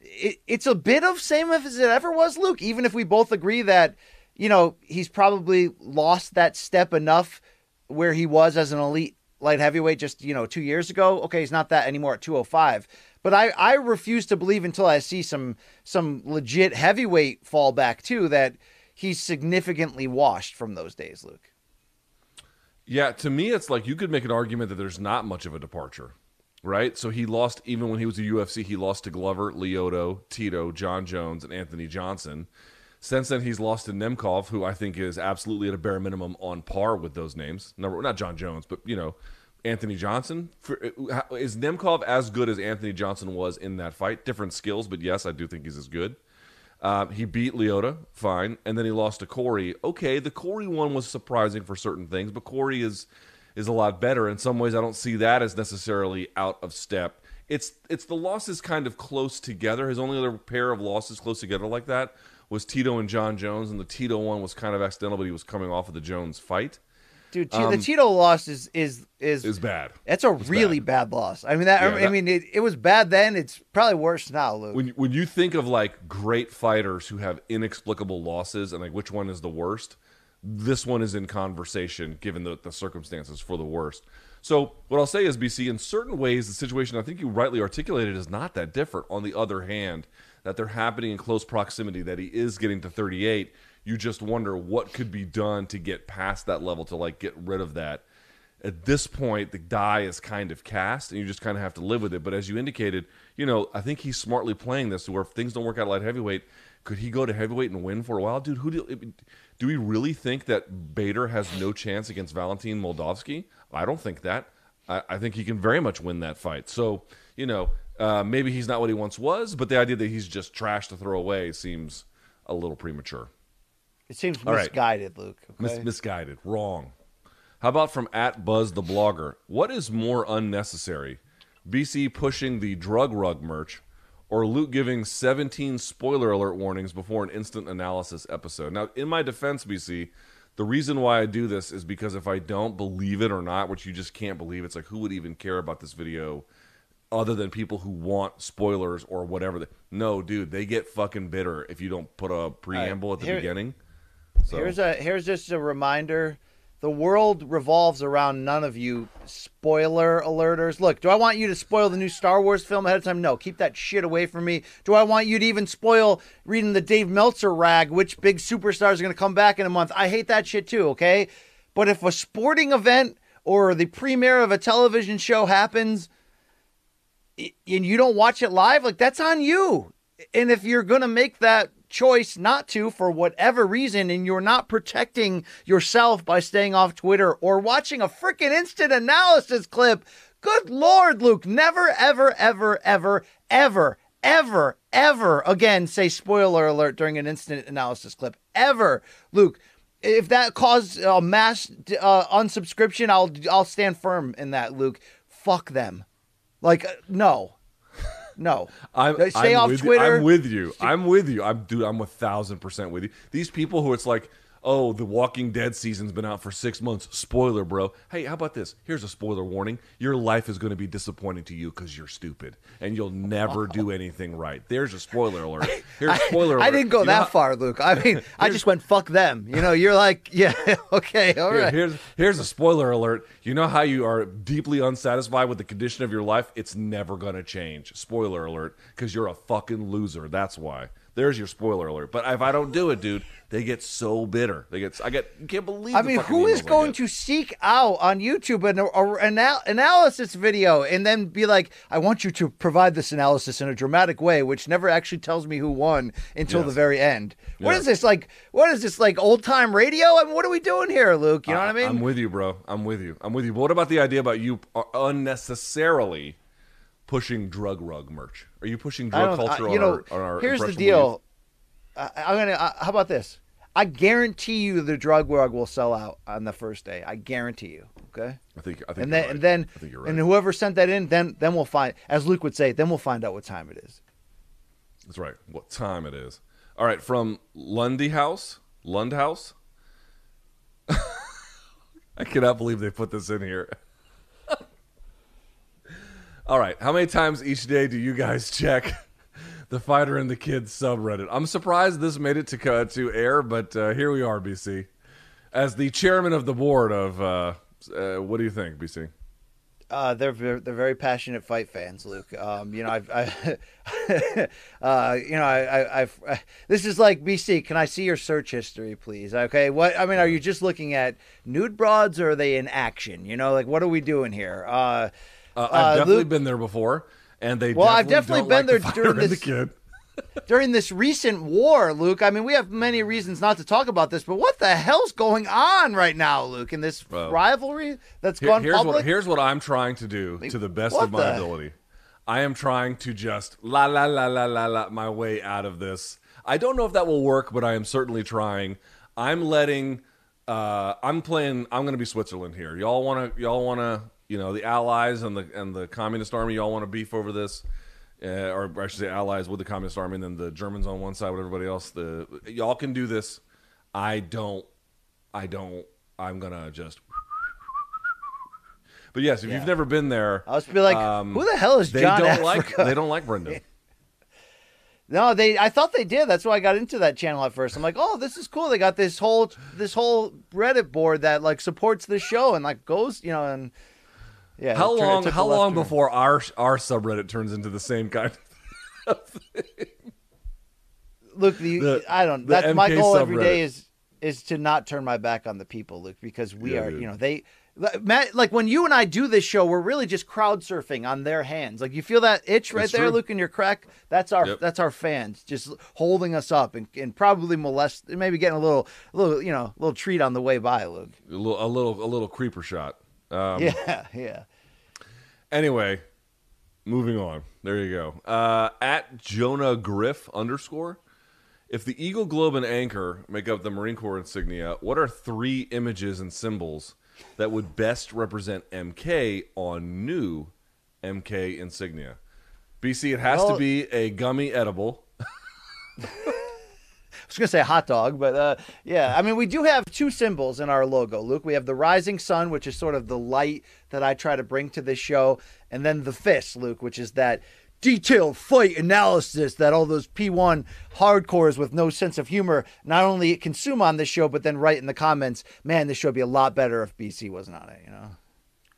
it, it's a bit of same as it ever was, Luke. Even if we both agree that, you know, he's probably lost that step enough where he was as an elite light heavyweight just, you know, two years ago. Okay, he's not that anymore at 205. But I, I refuse to believe until I see some some legit heavyweight fallback too that he's significantly washed from those days, Luke. Yeah, to me, it's like you could make an argument that there's not much of a departure, right? So he lost, even when he was a UFC, he lost to Glover, Lyoto, Tito, John Jones, and Anthony Johnson. Since then, he's lost to Nemkov, who I think is absolutely at a bare minimum on par with those names. Number, not John Jones, but, you know, Anthony Johnson. For, uh, is Nemkov as good as Anthony Johnson was in that fight? Different skills, but yes, I do think he's as good. Um, he beat Lyoto, fine, and then he lost to Corey. Okay, the Corey one was surprising for certain things, but Corey is is a lot better. In some ways, I don't see that as necessarily out of step. It's it's the losses kind of close together. His only other pair of losses close together like that was Tito and John Jones, and the Tito one was kind of accidental, but he was coming off of the Jones fight. Dude, T- the um, Cheeto loss is is is Is bad. That's a really bad. loss. I mean, that, Yeah, I that- mean, it, it was bad then. It's probably worse now, Luke. when when you think of like great fighters who have inexplicable losses and like which one is the worst, this one is in conversation given the, the circumstances for the worst. So what I'll say is, BC, in certain ways, the situation I think you rightly articulated is not that different. On the other hand, that they're happening in close proximity, that he is getting to 38. You just wonder what could be done to get past that level to like get rid of that. At this point the die is kind of cast and you just kind of have to live with it. But as you indicated you know i think he's smartly playing this where if things don't work out light heavyweight could he go to heavyweight and win for a while? Dude who do, do we really think that bader has no chance against valentin moldavsky i don't think that. I, I think he can very much win that fight. So you know uh, maybe he's not what he once was but the idea that he's just trash to throw away seems a little premature it seems all right. misguided, Luke. Mis- misguided, wrong. How about from at Buzz the Blogger? What is more unnecessary? BC pushing the drug rug merch or Luke giving 17 spoiler alert warnings before an instant analysis episode? Now, in my defense, BC, the reason why I do this is because if I don't believe it or not, which you just can't believe, it's like who would even care about this video other than people who want spoilers or whatever? No, dude, they get fucking bitter if you don't put a preamble at the here- beginning. So. Here's a here's just a reminder. The world revolves around none of you spoiler alerters. Look, do I want you to spoil the new Star Wars film ahead of time? No, keep that shit away from me. Do I want you to even spoil reading the Dave Meltzer rag which big superstars are going to come back in a month? I hate that shit too, okay? But if a sporting event or the premiere of a television show happens and you don't watch it live, like that's on you. And if you're going to make that choice not to for whatever reason, and you're not protecting yourself by staying off Twitter or watching a freaking instant analysis clip, good Lord, Luke, never, ever, ever, ever, ever, ever, ever again say spoiler alert during an instant analysis clip. Ever, Luke. If that caused a mass uh, unsubscription, I'll I'll stand firm in that, Luke. Fuck them. Like uh, no, no. I'm, Stay I'm off with Twitter. You. I'm with you. I'm with you. I'm dude. I'm a thousand percent with you. These people who it's like, oh, the Walking Dead season's been out for six months. Spoiler, bro. Hey, how about this? Here's a spoiler warning. Your life is going to be disappointing to you because you're stupid and you'll never do anything right. There's a spoiler alert. Here's a spoiler alert. I didn't go You that how- far, Luke. I mean, I just went fuck them. You know, you're like, yeah, okay, all Here- right. here's here's a spoiler alert. You know how you are deeply unsatisfied with the condition of your life? It's never gonna change. Spoiler alert, because you're a fucking loser. That's why. There's your spoiler alert. But if I don't do it, dude, they get so bitter. They get I get you can't believe. I mean, who is going to seek out on YouTube an a, anal- analysis video and then be like, I want you to provide this analysis in a dramatic way, which never actually tells me who won until Yes. the very end? What is this like? What is this like old time radio? I mean, what are we doing here, Luke? You know what I mean? I'm with you, bro. I'm with you. I'm with you. But what about the idea about you uh, unnecessarily pushing drug rug merch? Are you pushing drug culture I- on, know, our, on our here's the deal. I, I'm gonna. Uh, how about this? I guarantee you the drug rug will sell out on the first day. I guarantee you. Okay. I think I think And you're then right. and then I think you're right. and whoever sent that in, then then we'll find. As Luke would say, then we'll find out what time it is. That's right. What time it is? All right, from Lundy House, Lund House. I cannot believe they put this in here. All right, how many times each day do you guys check the fighter and the kids subreddit? I'm surprised this made it to uh, to air, but uh, here we are, BC. As the chairman of the board of, uh, uh, what do you think, BC? Uh, they're they're very passionate fight fans, Luke. Um, you know, I've, I, uh, you know, I, I, I've, uh, this is like BC. Can I see your search history, please? Okay, what I mean, are you just looking at nude broads, or are they in action? You know, like what are we doing here? Uh, Uh, I've Uh, definitely Luke- been there before, and they Well, I've definitely definitely don't been like there the during this- the kid. during this recent war, Luke. I mean, we have many reasons not to talk about this, but what the hell's going on right now, Luke? In this Well, rivalry that's Here- gone here's public. what here's what I'm trying to do to the best what of my the- ability. I am trying to just la la la la la la my way out of this. I don't know if that will work, but I am certainly trying. I'm letting. Uh, I'm playing. I'm going to be Switzerland here. Y'all want to? Y'all want to? You know, the Allies and the and the Communist Army. Y'all want to beef over this? Uh, or I should say, allies with the Communist Army, and then the Germans on one side with everybody else. The y'all can do this. I don't. I don't. I'm gonna just. But yes, if you've never been there, I was be like, um, who the hell is they John don't like they don't like Brendan. No, they. I thought they did. That's why I got into that channel at first. I'm like, oh, this is cool. They got this whole this whole Reddit board that like supports the show and like goes, you know, and yeah. How it long? How long turn. before our our subreddit turns into the same kind? Look, the, the- I don't. That's my MK goal every day is is to not turn my back on the people, Luke, because we Yeah, are, dude. you know, they. Matt, like when you and I do this show, we're really just crowd surfing on their hands. Like you feel that itch right It's there, true. Luke, in your crack. That's our Yep. that's our fans just holding us up and, and probably molest, maybe getting a little little you know a little treat on the way by, Luke. A little, a little, a little creeper shot. Um, Yeah, yeah. Anyway, moving on. There you go. Uh, at Jonah Griff underscore. If the Eagle Globe and Anchor make up the Marine Corps insignia, what are three images and symbols that would best represent MK on new MK insignia? BC, it has Well- to be a gummy edible. I was gonna say hot dog, but uh, yeah, I mean we do have two symbols in our logo, Luke. We have the rising sun, which is sort of the light that I try to bring to this show, and then the fist, Luke, which is that detailed fight analysis that all those P1 hardcores with no sense of humor not only consume on this show, but then write in the comments, man, this show would be a lot better if BC wasn't on it, you know.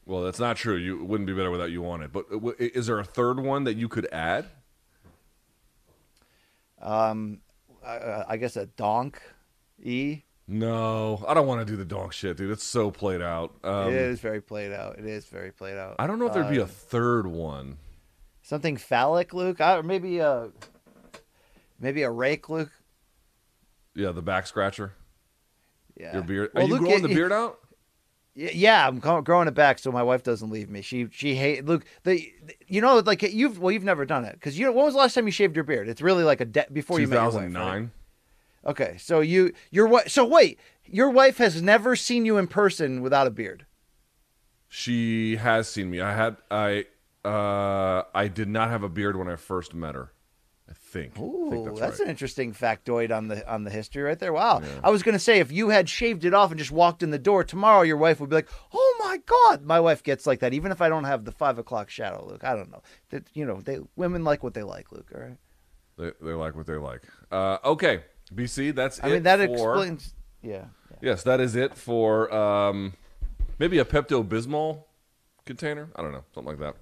Well, that's not true. You wouldn't be better without you on it. But uh, is there a third one that you could add? Um, I, I guess a donk, E. No, I don't want to do the donk shit, dude. It's so played out. Um, it is very played out. It is very played out. I don't know if there'd be Uh, a third one. something phallic, Luke, I, or maybe a maybe a rake, Luke. Yeah, the back scratcher. Yeah. Your beard. Are Well, you Luke, growing y- the beard out? Yeah, I'm growing it back so my wife doesn't leave me. She she hate Luke. The you know like you've well you've never done it because you know when was the last time you shaved your beard? It's really like a de- before you met your wife, right? 2009. Okay, so you your wife. So wait, your wife has never seen you in person without a beard. She has seen me. I had I uh I did not have a beard when I first met her. Think. I think that's, that's, right. an interesting factoid on the on the history right there. Wow. I was gonna say if you had shaved it off and just walked in the door tomorrow, your wife would be like, "Oh my god!" My wife gets like that, even if I don't have the five o'clock shadow. Luke, I don't know. That you know, they women like what they like. Luke, all right. They, they like what they like. Uh, okay, BC. That's I mean, that for- explains. Yeah. Yes, that is it for um, maybe a Pepto Bismol container. I don't know, something like that.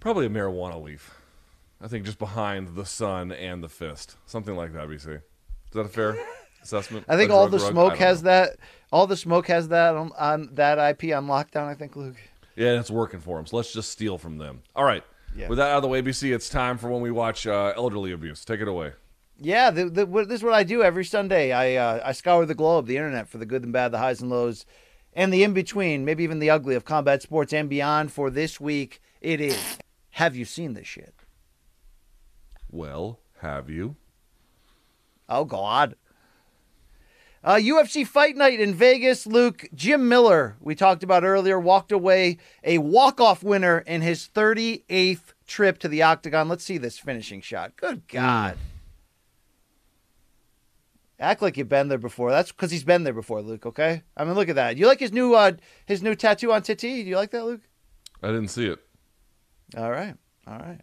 Probably a marijuana leaf. I think just behind the sun and the fist, something like that. BC. Is that a fair assessment? I think all the rug? smoke has know. that. All the smoke has that on, on that IP on lockdown. I think, Luke. Yeah, it's working for them. So let's just steal from them. All right. Yeah. With that out of the way, BC, it's time for when we watch uh, elderly abuse. Take it away. Yeah, the, the, what- this is what I do every Sunday. I uh, I scour the globe, the internet, for the good and bad, the highs and lows, and the in between, maybe even the ugly of combat sports and beyond. For this week, it is. Have you seen this shit? Well, have you? Oh God. Uh, UFC Fight Night in Vegas. Luke Jim Miller, we talked about earlier, walked away a walk-off winner in his 38th trip to the octagon. Let's see this finishing shot. Good God. Act like you've been there before. That's because he's been there before, Luke. Okay. I mean, look at that. You like his new uh his new tattoo on Titi? Do you like that, Luke? I didn't see it. All right. All right.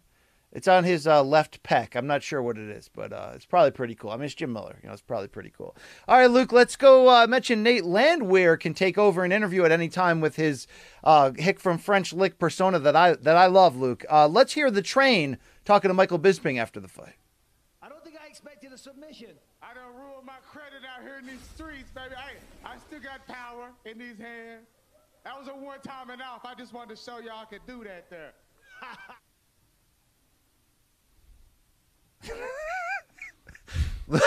It's on his uh, left pec. I'm not sure what it is, but uh, it's probably pretty cool. I mean, it's Jim Miller. You know, it's probably pretty cool. All right, Luke, let's go uh, mention Nate Landwehr can take over an interview at any time with his uh, Hick from French Lick persona that I that I love, Luke. Uh, let's hear the train talking to Michael Bisping after the fight. I don't think I expected a submission. I don't ruined my credit out here in these streets, baby. I, I still got power in these hands. That was a one time and off. I just wanted to show y'all I could do that there.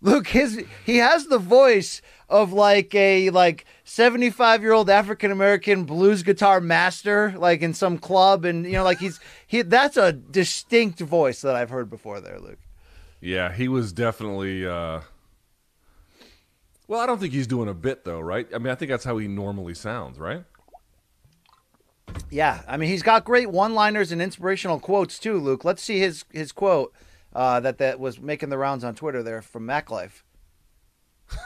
Luke, his he has the voice of like a like 75 year old African American blues guitar master, like in some club, and you know, like he's he. That's a distinct voice that I've heard before. There, Luke. Yeah, he was definitely. Uh... Well, I don't think he's doing a bit though, right? I mean, I think that's how he normally sounds, right? Yeah, I mean, he's got great one-liners and inspirational quotes too, Luke. Let's see his his quote uh, that that was making the rounds on Twitter there from Mac Life.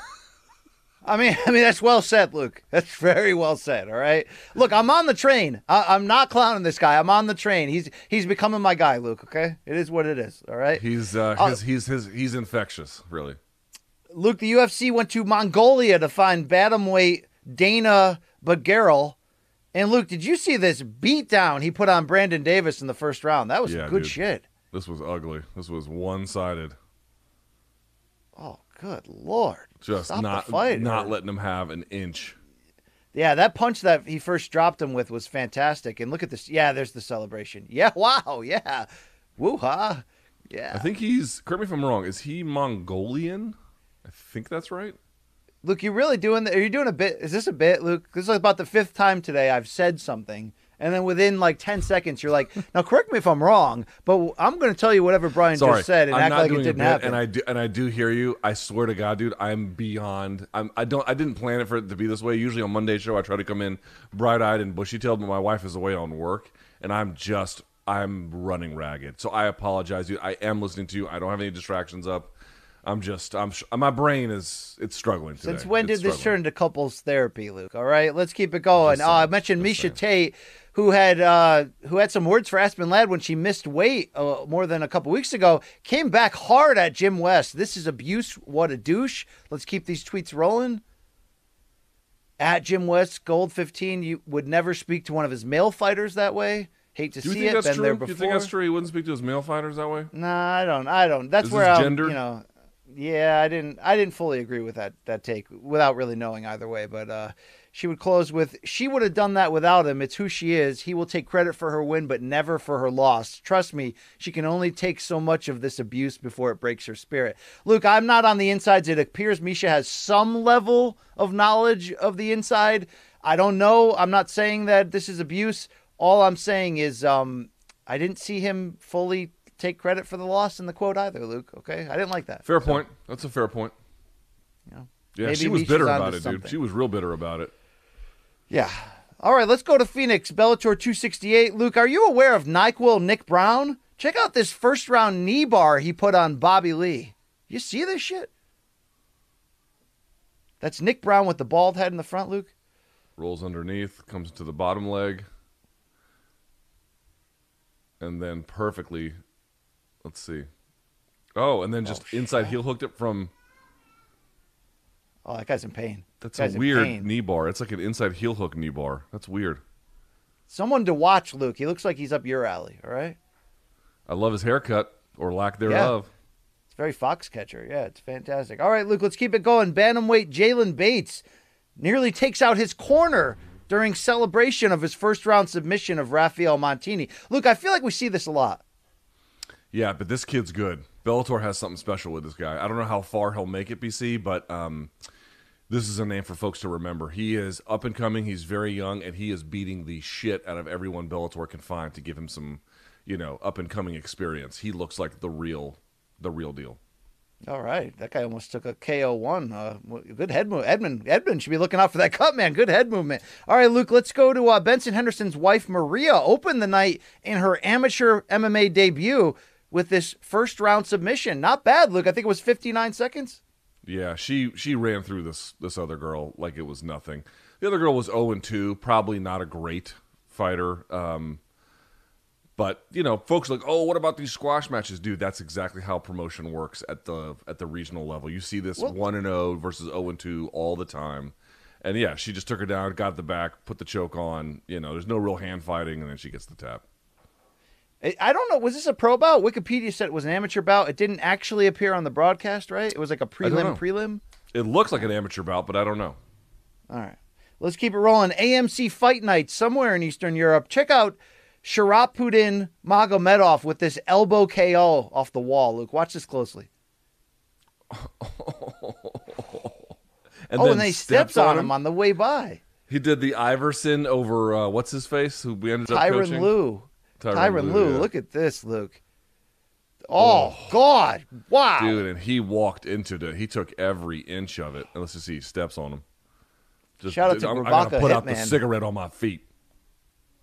I mean, I mean that's well said, Luke. That's very well said. All right, look, I'm on the train. I, I'm not clowning this guy. I'm on the train. He's he's becoming my guy, Luke. Okay, it is what it is. All right. He's uh, Uh, his, he's his he's infectious, really. Luke, the UFC went to Mongolia to find bantamweight Danaa Batgerel. And Luke, did you see this beatdown he put on Brandon Davis in the first round? That was Yeah, good dude. shit. This was ugly. This was one sided. Oh, good lord! Just Stop not fight. not letting him have an inch. Yeah, that punch that he first dropped him with was fantastic. And look at this. Yeah, there's the celebration. Yeah, wow. Yeah, woo ha. Yeah. I think he's. Correct me if I'm wrong. Is he Mongolian? I think that's right. Luke, you really doing? The, are you doing a bit? Is this a bit, Luke? This is about the fifth time today I've said something, and then within like ten seconds, you're like, "Now, correct me if I'm wrong, but I'm going to tell you whatever Brian Sorry, just said and I'm act like it didn't bit, happen." and I do and I do hear you. I swear to God, dude, I'm beyond. I'm. I don't. I didn't plan it for it to be this way. Usually on Monday show, I try to come in bright eyed and bushy tailed, but my wife is away on work, and I'm just. I'm running ragged. So I apologize, dude. I am listening to you. I don't have any distractions up. I'm just. I'm. sh- My brain is. It's struggling today. Since when It's did this struggling. turn into couples therapy, Luke? All right, let's keep it going. Uh, I mentioned Miesha Tate, who had uh, who had some words for Aspen Ladd when she missed weight uh, more than a couple weeks ago. Came back hard at Jim West. This is abuse. What a douche. Let's keep these tweets rolling. At Jim West, Gold 15, you would never speak to one of his male fighters that way. Hate to Do you see think it. that's Been true? there Do before. you think that's true? He wouldn't speak to his male fighters that way. Nah, I don't. I don't. That's Is where I'm, gendered? you know. Yeah, I didn't. I didn't fully agree with that that take without really knowing either way. But uh, she would close with, "She would have done that without him. It's who she is. He will take credit for her win, but never for her loss. Trust me, she can only take so much of this abuse before it breaks her spirit." Luke, I'm not on the insides. It appears Miesha has some level of knowledge of the inside. I don't know. I'm not saying that this is abuse. All I'm saying is, um, I didn't see him fully take credit for the loss in the quote either, Luke. Okay, I didn't like that. Fair point. That's a fair point. Yeah. Yeah, she was bitter about it, dude. She was real bitter about it. Yeah. All right, let's go to Phoenix, Bellator 268. Luke, are you aware of NyQuil Nick Brown? Check out this first round knee bar he put on Bobby Lee. You see this shit? That's Nick Brown with the bald head in the front, Luke. Rolls underneath, comes to the bottom leg, and then perfectly. Let's see. Oh, and then just oh, inside heel hooked it from. Oh, that guy's in pain. That's Guy's a weird knee bar. It's like an inside heel hook knee bar. That's weird. Someone to watch, Luke. He looks like he's up your alley, all right? I love his haircut or lack thereof. It's very Foxcatcher. Yeah, it's fantastic. All right, Luke, let's keep it going. Bantamweight Jalen Bates nearly takes out his corner during celebration of his first round submission of Rafael Montini. Luke, I feel like we see this a lot. Yeah, but this kid's good. Bellator has something special with this guy. I don't know how far he'll make it, BC, but um, this is a name for folks to remember. He is up and coming. He's very young, and he is beating the shit out of everyone Bellator can find to give him some, you know, up and coming experience. He looks like the real, the real deal. All right, that guy almost took a KO one. Uh, good head move. Edmund Edmund should be looking out for that cut, man. Good head movement. All right, Luke, let's go to uh, Benson Henderson's wife Maria. Opened the night in her amateur MMA debut with this first round submission. Not bad, Luke. I think it was 59 seconds. Yeah, she she ran through this this other girl like it was nothing. The other girl was 0 and 2, probably not a great fighter. Um, but you know, folks are like, oh, what about these squash matches, dude? That's exactly how promotion works at the at the regional level. You see this one and 0 versus 0 and 2 all the time. And yeah, she just took her down, got the back, put the choke on. You know, there's no real hand fighting, and then she gets the tap. I- don't know. Was this a pro bout? Wikipedia said it was an amateur bout. It didn't actually appear on the broadcast, right? It was like a prelim prelim. It looks like an amateur bout, but I don't know. All right. Let's keep it rolling. AMC Fight Night somewhere in Eastern Europe. Check out Sharapudin Magomedov with this elbow KO off the wall. Luke, watch this closely. And oh, then and then he steps, on him. on the way by. He did the Iverson over uh, what's his face, who we ended up Tyron coaching? Lou. Tyron Tyron, Lue, Lou. yeah. Look at this, Luke. Oh, oh, God. Wow. dude, and he walked into it. He took every inch of it. And let's just see, he steps on him. Just, Shout out to I'm, I Grabaka gotta put out the cigarette on my feet.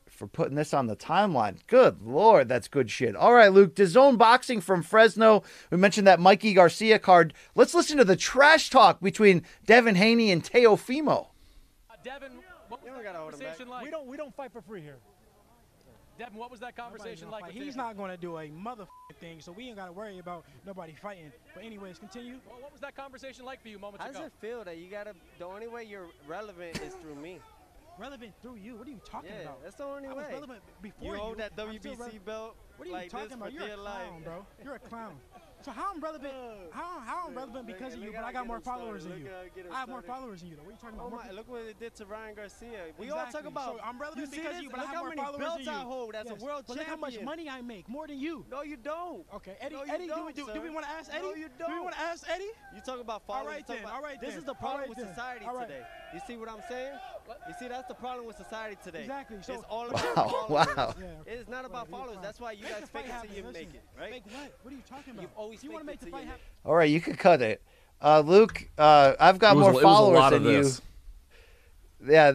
for putting this on the timeline. Good lord, that's good shit. All right, Luke, DAZN Boxing from Fresno. We mentioned that Mikey Garcia card. Let's listen to the trash talk between Devin Haney and Teofimo. Uh, Devin, what was that conversation like? We don't we don't fight for free here. Devin, what was that conversation like? He's not going to do a motherfucking thing, so we ain't got to worry about nobody fighting. But anyways, continue. Well, what was that conversation like for you moments How does it feel that you gotta? The only way you're relevant is through me. Relevant through you. What are you talking Yeah, about? that's the only I was way. relevant before You You hold that WBC belt What are you like talking about? You're a clown, life. bro. You're a clown. So how I'm relevant? How, how I'm relevant Look- because of you, but I got more started. followers than Look you. how get him I have more followers than you, though. What are you talking Oh about? my! Look what it did to Ryan Garcia. We Exactly. all talk about. So I'm relevant because this? you, but Look I have how more followers than you. I hold as Yes. a world but champion. look how much money I make, more than you. No, you don't. Okay, Eddie. No, Eddie, do we don't, do, do we want to ask Eddie? No, you Do we don't. want to ask Eddie? You talk about All followers. right you talk then, about- all right This is the problem with society today. You see what I'm saying? You see, that's the problem with society today. Exactly, so- it's all about wow. followers. Yeah, okay. It's not about Well, followers. That's why you Make guys the fight fake it happen, till you listen. make it, right? Make what? What are you talking about? You've always you want to make the fight happen. All right, you could cut it. Uh, Luke, uh, I've got It was, more it was a followers lot than of you. this. Yeah,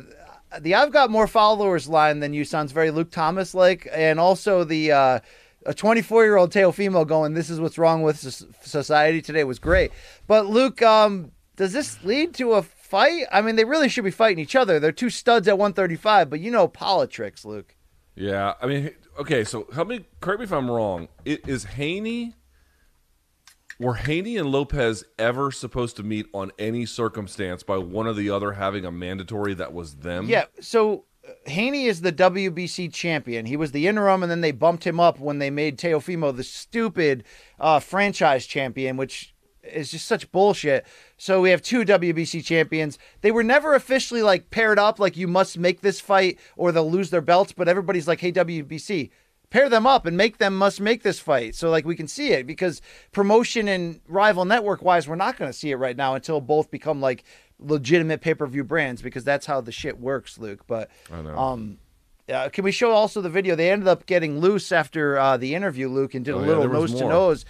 the I've got more followers line than you sounds very Luke Thomas like, and also the uh, a 24 year old Teofimo going, "This is what's wrong with society today" was great. But Luke, um, does this lead to a fight? I mean, they really should be fighting each other. They're two studs at 135, but you know politics, Luke. Yeah, I mean, okay, so help me, correct me if I'm wrong. I- Is Haney, were Haney and Lopez ever supposed to meet on any circumstance by one or the other having a mandatory that was them? Yeah, so uh, Haney is the WBC champion. He was the interim, and then they bumped him up when they made Teofimo the stupid uh, franchise champion, which is just such bullshit. So we have two WBC champions. They were never officially like paired up, like you must make this fight or they'll lose their belts. But everybody's like, hey, WBC, pair them up and make them must make this fight. So like we can see it because promotion and rival network wise, we're not going to see it right now until both become like legitimate pay per view brands because that's how the shit works, Luke. But I know. um. Uh, can we show also the video? They ended up getting loose after uh, the interview, Luke, and did Oh, a little was nose to nose.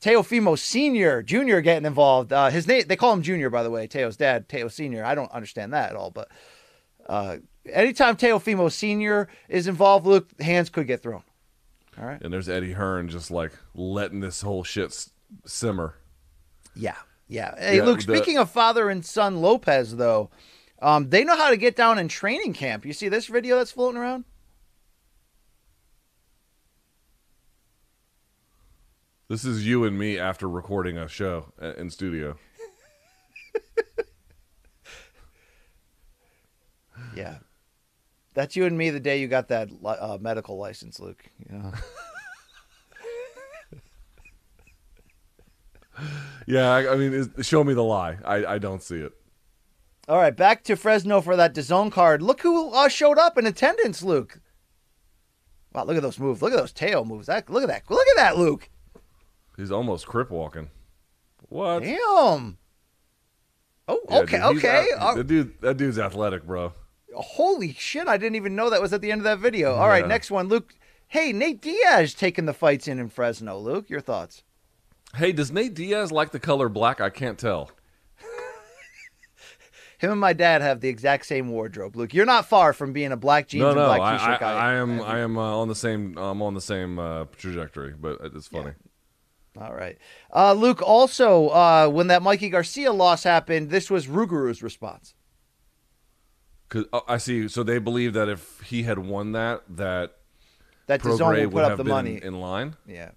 Teofimo Senior, Junior getting involved. Uh, his name they call him Junior, by the way. Teo's dad, Teo Senior. I don't understand that at all, but uh, anytime Teofimo Senior is involved, Luke, hands could get thrown. All right. And there's Eddie Hearn just like letting this whole shit s- simmer. Yeah, yeah. Hey, Yeah, Luke. the- Speaking of father and son Lopez, though, um, they know how to get down in training camp. You see this video that's floating around? This is you and me after recording a show uh, in studio. Yeah. That's you and me the day you got that uh, medical license, Luke. Yeah. Yeah, I, I mean, show me the lie. I, I don't see it. All right, back to Fresno for that DAZN card. Look who uh, showed up in attendance, Luke. Wow, look at those moves. Look at those tail moves. That look at that. Look at that, Luke. He's almost crip walking. What? Damn. Oh, Yeah, okay, dude, okay. Uh, the dude, that dude's athletic, bro. holy shit! I didn't even know that was at the end of that video. All right, Yeah. next one, Luke. Hey, Nate Diaz taking the fights in in Fresno. Luke, your thoughts? Hey, does Nate Diaz like the color black? I can't tell. Him and my dad have the exact same wardrobe. Luke, you're not far from being a black jeans no, and no, black I, t-shirt I, guy. I am, I am uh, on the same, I'm on the same uh, trajectory, but it's funny. All right. Uh, Luke, also, uh, when that Mikey Garcia loss happened, this was Ruguru's response. Cause oh, I see. So they believe that if he had won that, that That Grey would put up the money. in line. Yeah.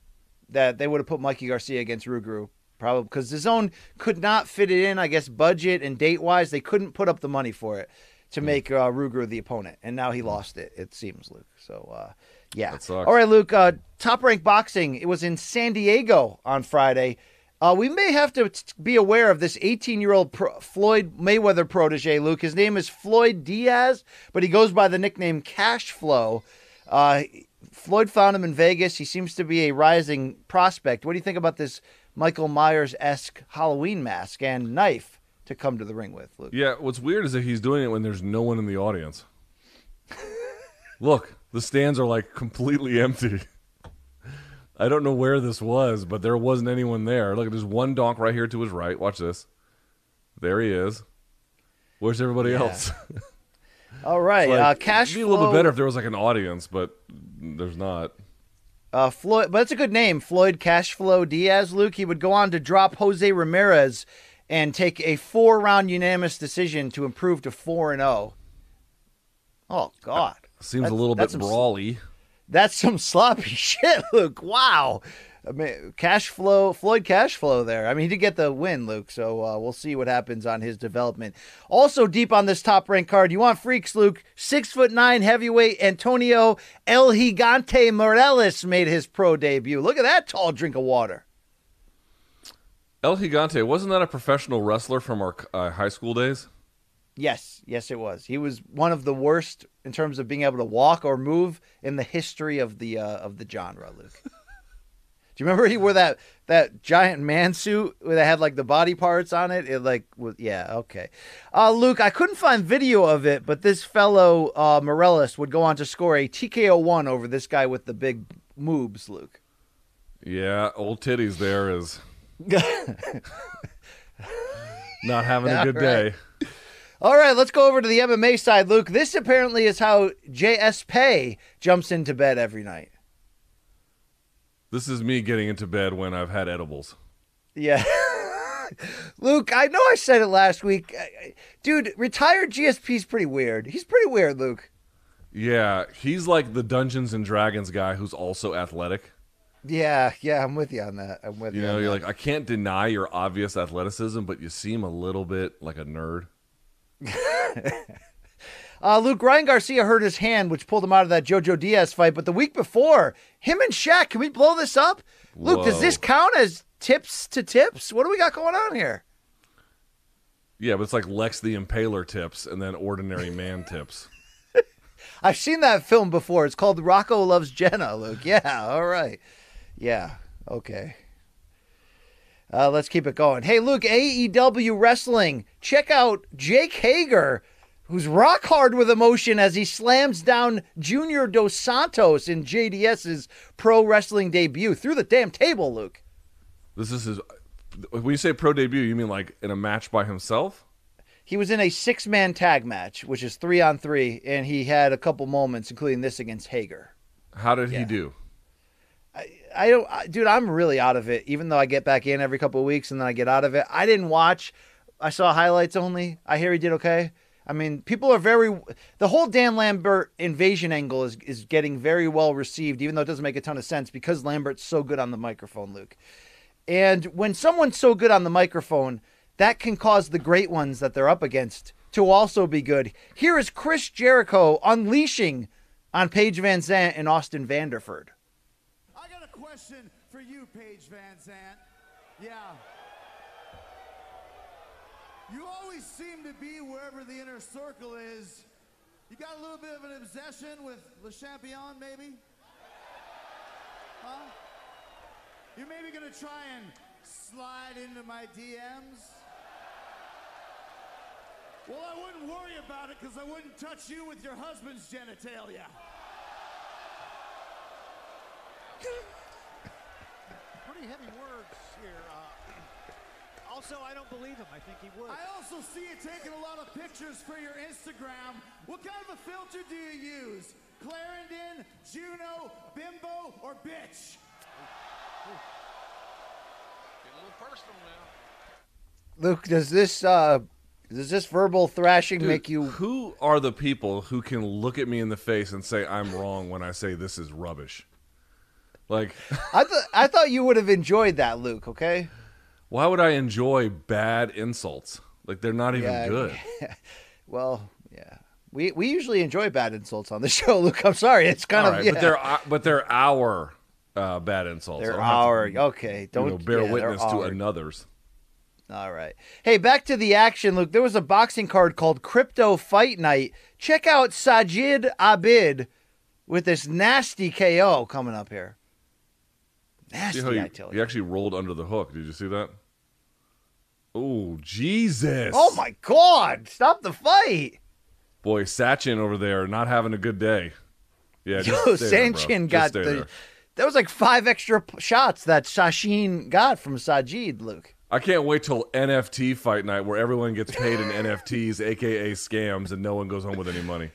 That they would have put Mikey Garcia against Ruguru. Probably because DAZN could not fit it in, I guess, budget and date wise. They couldn't put up the money for it Hmm. to make uh, Ruguru the opponent. And now he lost it, it seems, Luke. So, uh, yeah. All right, Luke. Uh, top rank boxing. It was in San Diego on Friday. Uh, we may have to be aware of this 18 year old pro- Floyd Mayweather protege, Luke. His name is Floyd Diaz, but he goes by the nickname Cash Flow. Uh, Floyd found him in Vegas. He seems to be a rising prospect. What do you think about this Michael Myers esque Halloween mask and knife to come to the ring with, Luke? Yeah. What's weird is that he's doing it when there's no one in the audience. Look, the stands are like completely empty. I don't know where this was, but there wasn't anyone there. Look, there's one donk right here to his right. Watch this. There he is. Where's everybody Yeah. else? All right, Like, uh, Cash It'd be a little Flow- bit better if there was like an audience, but there's not. Uh, Floyd, but it's a good name, Floyd Cashflow Diaz. Luke, he would go on to drop Jose Ramirez and take a four-round unanimous decision to improve to four and zero. Oh God, Seems That's- a little bit brawly. that's some sloppy shit, Luke. Wow. I mean, cash flow, Floyd cash flow there. I mean, he did get the win, Luke. So uh, we'll see what happens on his development. Also, deep on this top ranked card, you want freaks, Luke? Six foot nine heavyweight Antonio El Gigante Morales made his pro debut. Look at that tall drink of water. El Gigante wasn't that a professional wrestler from our uh, high school days? Yes, yes, it was. He was one of the worst in terms of being able to walk or move in the history of the uh, of the genre, Luke. Do you remember he wore that that giant man suit that had like the body parts on it? It like was yeah okay. Uh, Luke, I couldn't find video of it, but this fellow uh, Morales would go on to score a TKO one over this guy with the big moobs, Luke. Yeah, old titties there is not having a good right. day. All right, let's go over to the MMA side, Luke. This apparently is how GSP jumps into bed every night. This is me getting into bed when I've had edibles. Yeah. Luke, I know I said it last week. Dude, retired GSP's pretty weird. He's pretty weird, Luke. Yeah, he's like the Dungeons and Dragons guy who's also athletic. Yeah, yeah, I'm with you on that. I'm with you. You know, you're that. like, I can't deny your obvious athleticism, but you seem a little bit like a nerd. Uh, Luke Ryan Garcia hurt his hand, which pulled him out of that JoJo Diaz fight. But the week before, him and Shaq, can we blow this up? Luke, does this count as tips to tips. What do we got going on here? Yeah, but it's like Lex the Impaler tips and then ordinary man tips. I've seen that film before. It's called Rocco Loves Jenna, Luke. Yeah, all right. Yeah, okay. Uh, let's keep it going. Hey, Luke, AEW Wrestling. Check out Jake Hager, who's rock hard with emotion as he slams down Junior Dos Santos in JDS's pro wrestling debut through the damn table, Luke. This is his. When you say pro debut, you mean like in a match by himself? He was in a six man tag match, which is three on three, and he had a couple moments, including this against Hager. How did Yeah. he do? I don't, I, dude. I'm really out of it. Even though I get back in every couple of weeks and then I get out of it. I didn't watch. I saw highlights only. I hear he did okay. I mean, people are very. The whole Dan Lambert invasion angle is is getting very well received, even though it doesn't make a ton of sense because Lambert's so good on the microphone, Luke. And when someone's so good on the microphone, that can cause the great ones that they're up against to also be good. Here is Chris Jericho unleashing on Paige Van Zant and Austin Vanderford. Question for you, Paige Van Zant. Yeah. You always seem to be wherever the inner circle is. You got a little bit of an obsession with Le Champion, maybe? Huh? You're maybe gonna try and slide into my DMs? Well, I wouldn't worry about it because I wouldn't touch you with your husband's genitalia. Pretty heavy words here. Uh, also, I don't believe him. I think he would. I also see you taking a lot of pictures for your Instagram. What kind of a filter do you use? Clarendon, Juno, Bimbo, or bitch? Getting a little personal now. Luke, does this uh does this verbal thrashing Dude, make you Who are the people who can look at me in the face and say I'm wrong when I say this is rubbish? Like, I thought I thought you would have enjoyed that, Luke, okay? why would I enjoy bad insults? Like they're not even Yeah, good. well, yeah. We we usually enjoy bad insults on the show, Luke. I'm sorry. It's kind All of right, yeah. but they're uh, but they're our uh, bad insults. They're I to, our okay. Don't know, bear yeah, witness to our. another's. All right. Hey, back to the action, Luke. There was a boxing card called Crypto Fight Night. Check out Sajid Abid with this nasty KO coming up here. Nasty, See how he, I tell you. he actually rolled under the hook. Did you see that? Oh Jesus! Oh my God! Stop the fight. boy, Sachin over there not having a good day. Yeah, just Yo, there. Sanchin got the. there. That was like five extra p- shots that Sashin got from Sajid, Luke. I can't wait till NFT fight night where everyone gets paid in NFTs, aka scams, and no one goes home with any money.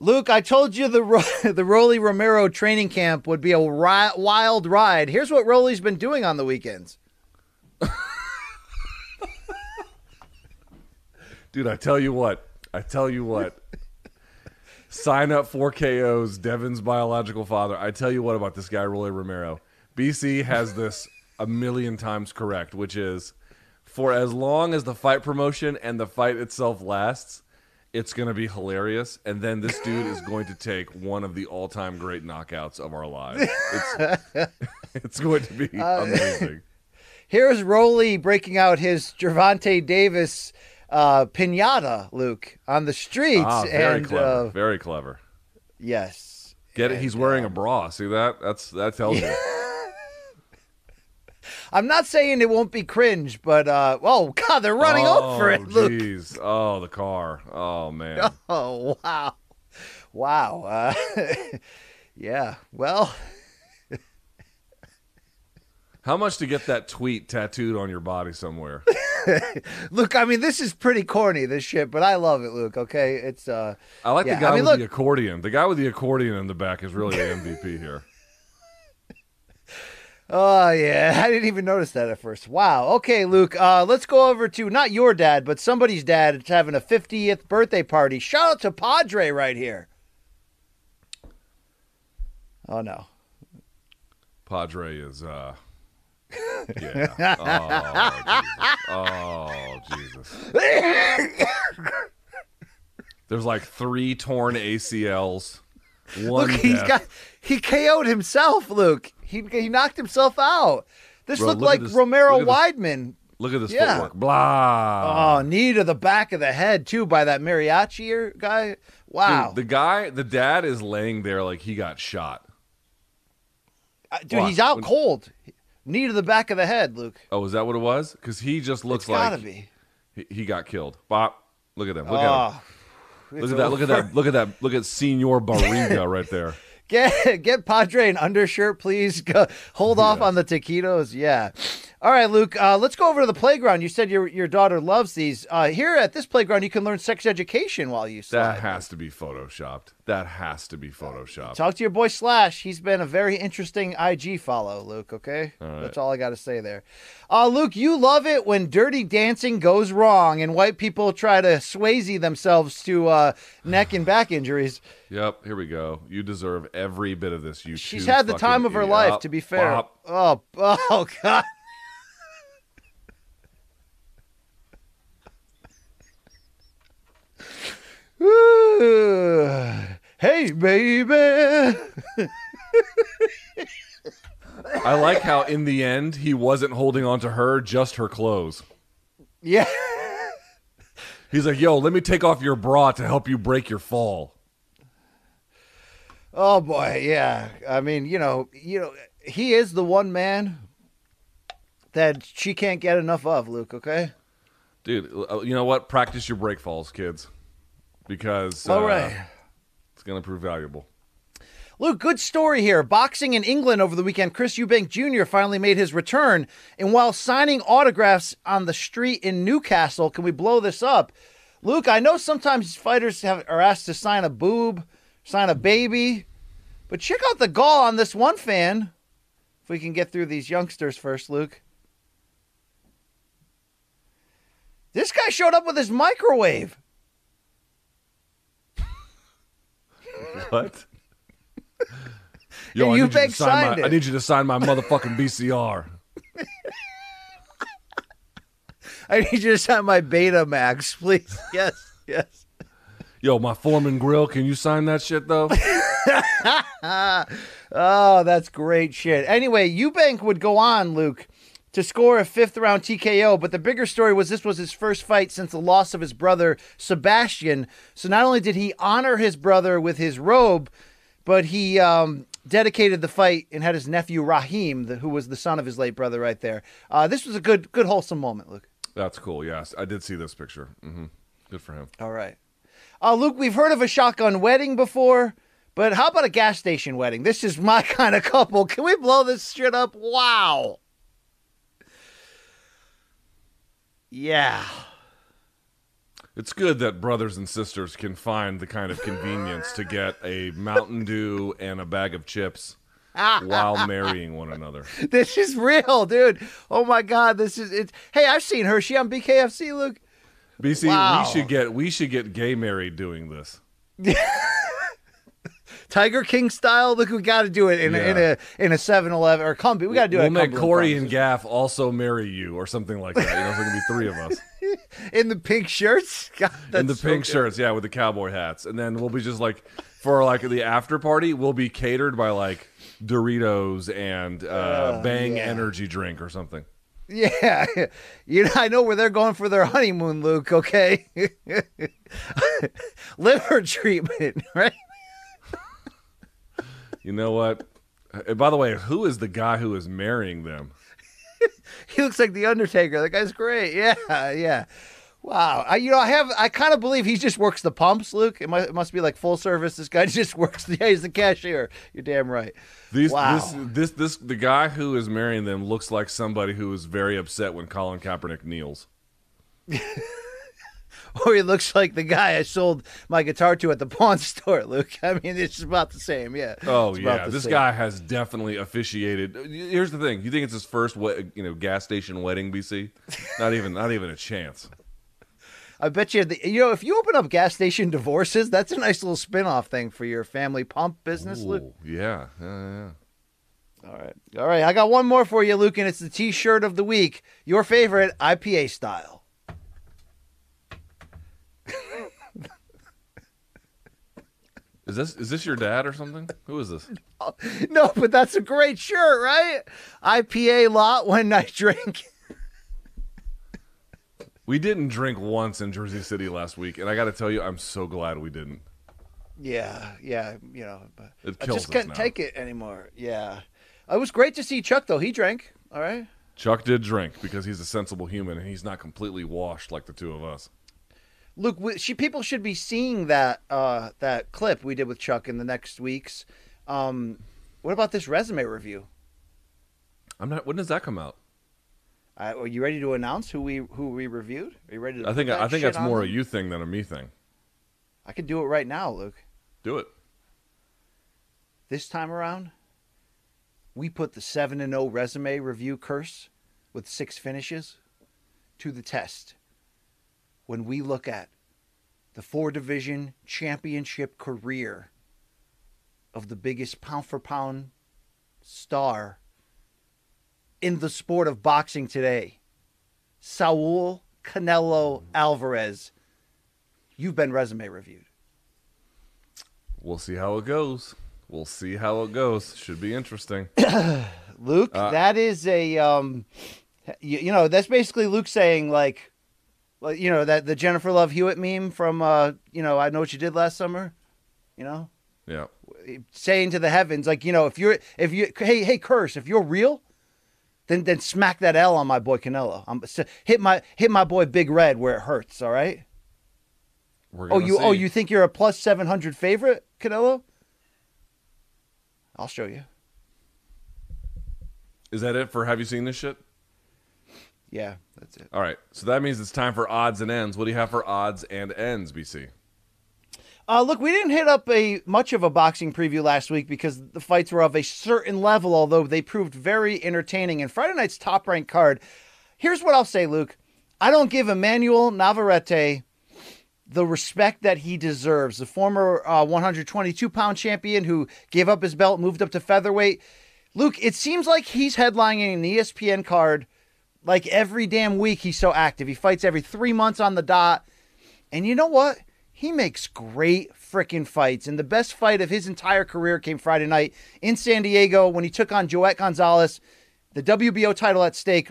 Luke, I told you the the Rolly Romero training camp would be a ri- wild ride. Here's what Rolly's been doing on the weekends. Dude, I tell you what. I tell you what. Sign up for KO's Devin's biological father. I tell you what about this guy, Rolly Romero. BC has this a million times correct, which is for as long as the fight promotion and the fight itself lasts, it's going to be hilarious. And then this dude is going to take one of the all time great knockouts of our lives. It's, it's going to be Uh, amazing. Here's Rolly breaking out his Gervonta Davis uh, pinata, Luke, on the streets. Ah, very and clever. uh, very clever. yes, Get it? He's wearing a bra. See that? That's that tells you. I'm not saying it won't be cringe, but uh, oh god, they're running oh, over it, Luke. Jeez. Oh, the car. Oh man. Oh wow, wow. Uh, yeah. Well, How much to get that tweet tattooed on your body somewhere? Luke. I mean, this is pretty corny, this shit, but I love it, Luke. Okay, it's uh. I like yeah, the guy I mean, with look, the accordion. The guy with the accordion in the back is really the MVP here. Oh yeah, I didn't even notice that at first. Wow. Okay, Luke. Uh, let's go over to not your dad, but somebody's dad. It's having a 50th birthday party. Shout out to Padre right here. Oh no. Padre is uh yeah. Oh Jesus. Oh Jesus. There's like three torn ACLs. One Look, he's death. got he KO'd himself, Luke. He he knocked himself out. This Bro, looked look like this- Romero look at this- Weidman. Look at this Yeah. footwork. Blah. Oh, knee to the back of the head too by that mariachi guy. Wow, Dude, the guy, the dad is laying there like he got shot. Uh, dude, Watch. he's out When- cold. Knee to the back of the head, Luke. Oh, is that what it was? Because he just looks It's gotta like be. He, he got killed. Bop. Look at him. Look at Oh, him. Look at that. Look at that. Look at that. Look at Senor Barriga right there. Get get Padre an undershirt, please. Go, hold off on the taquitos. Yeah. All right, Luke. Uh, let's go over to the playground. You said your your daughter loves these. Uh, here at this playground, you can learn sex education while you slide. That has to be photoshopped. That has to be photoshopped. Talk to your boy Slash. He's been a very interesting IG follow, Luke. Okay, All right. that's all I got to say there. Uh, Luke, you love it when dirty dancing goes wrong and white people try to Swayze themselves to uh, neck and back injuries. Yep. Here we go. You deserve every bit of this. You. She's had the time of her life. Up, To be fair. bop. Oh, oh God. Hey, baby. I like how in the end he wasn't holding on to her, just her clothes. Yeah. He's like, "Yo, let me take off your bra to help you break your fall." Oh boy, yeah. I mean, you know, you know, he is the one man that she can't get enough of, Luke. Okay. Dude, you know what? Practice your break falls, kids, because All uh, right. it's gonna prove valuable. Luke, good story here. Boxing in England over the weekend, Chris Eubank Jr. finally made his return. And while signing autographs on the street in Newcastle, can we blow this up? Luke, I know sometimes fighters have, are asked to sign a boob, sign a baby, but check out the gall on this one fan. If we can get through these youngsters first, Luke. This guy showed up with his microwave. What? Yo, And I, need you Eubank to sign my, I need you to sign my motherfucking VCR. I need you to sign my Betamax, please. Yes, yes. Yo, my Foreman grill. Can you sign that shit though? oh, that's great shit. Anyway, Eubank would go on, Luke, to score a fifth round TKO, but the bigger story was this was his first fight since the loss of his brother Sebastian. So not only did he honor his brother with his robe, but he um, dedicated the fight and had his nephew Raheem, the, who was the son of his late brother, right there. Uh, this was a good, good wholesome moment, Luke. That's cool. Yes, I did see this picture. hmm Good for him. All right. Uh, Luke, we've heard of a shotgun wedding before, but how about a gas station wedding? This is my kind of couple. Can we blow this shit up? Wow. Yeah. It's good that brothers and sisters can find the kind of convenience to get a Mountain Dew and a bag of chips while marrying one another. This is real, dude. Oh my God, this is it. Hey, I've seen her. She on BKFC, Luke. BC, Wow. we should get we should get gay married doing this. Tiger King style. Look, we got to do it in, a, in a in a 7-Eleven or Cumby. We got to do it. We'll make Corey and Gaff also marry you or something like that. You know, there's gonna be three of us in the pink shirts. God, in the so pink good. shirts, yeah, with the cowboy hats, and then we'll be just like for like the after party, we'll be catered by like Doritos and uh, Uh, Bang yeah. energy drink or something. Yeah, you know, I know where they're going for their honeymoon, Luke. Okay, liver treatment, right? You know what? And by the way, who is the guy who is marrying them? He looks like the Undertaker. That guy's great. Yeah, yeah. Wow. I, you know, I have, I kind of believe he just works the pumps, Luke. It must, it must be like full service. This guy just works. The, yeah, he's the cashier. You're damn right. These, wow. this, this, this, the guy who is marrying them looks like somebody who is very upset when Colin Kaepernick kneels. or he looks like the guy I sold my guitar to at the pawn store, Luke. I mean, it's about the same. Yeah. Oh yeah, this same. guy has definitely officiated. Here's the thing: you think it's his first, we- you know, gas station wedding, BC? Not even, not even a chance. I bet you, the, you know, if you open up gas station divorces, that's a nice little spin off thing for your family pump business, Luke. Yeah, yeah, yeah. All right. All right. I got one more for you, Luke, and it's the t shirt of the week. Your favorite IPA style. Is Is this is this your dad or something? Who is this? No, but that's a great shirt, right? IPA lot when I drink. We didn't drink once in Jersey City last week, and I got to tell you, I'm so glad we didn't. Yeah, yeah, you know, but It I just us can't take it anymore. Yeah, it was great to see Chuck though. He drank. All right. Chuck did drink because he's a sensible human and he's not completely washed like the two of us. Luke, she, people should be seeing that uh, that clip we did with Chuck in the next weeks. Um, what about this resume review? I'm not. When does that come out? Uh, are you ready to announce who we who we reviewed? Are you ready to? I think I think that's more a you thing than a me thing. I could do it right now, Luke. Do it. This time around, we put the seven and zero resume review curse with six finishes to the test. When we look at the four division championship career of the biggest pound for pound star in the sport of boxing today, Saul Canelo Alvarez. You've been resume reviewed. We'll see how it goes. We'll see how it goes. Should be interesting. Luke, Uh, that is a um you, you know, that's basically Luke saying like like you know that the Jennifer Love Hewitt meme from uh you know, I know what you did last summer, you know? Yeah. Saying to the heavens like, you know, if you're if you hey hey curse, if you're real, then then smack that L on my boy Canelo. I'm hit my hit my boy Big Red where it hurts, all right? Oh, you oh, you think you're a plus 700 favorite, Canelo? I'll show you. Is that it for have you seen this shit? Yeah, that's it. All right. So that means it's time for odds and ends. What do you have for odds and ends, BC? Uh, look, we didn't hit up a much of a boxing preview last week because the fights were of a certain level, although they proved very entertaining. And Friday night's top ranked card. Here's what I'll say, Luke. I don't give Emmanuel Navarrete the respect that he deserves. The former uh, 122 pound champion who gave up his belt, moved up to featherweight. Luke, it seems like he's headlining an ESPN card like every damn week. He's so active. He fights every three months on the dot. And you know what? He makes great freaking fights. And the best fight of his entire career came Friday night in San Diego when he took on Joet Gonzalez, the WBO title at stake.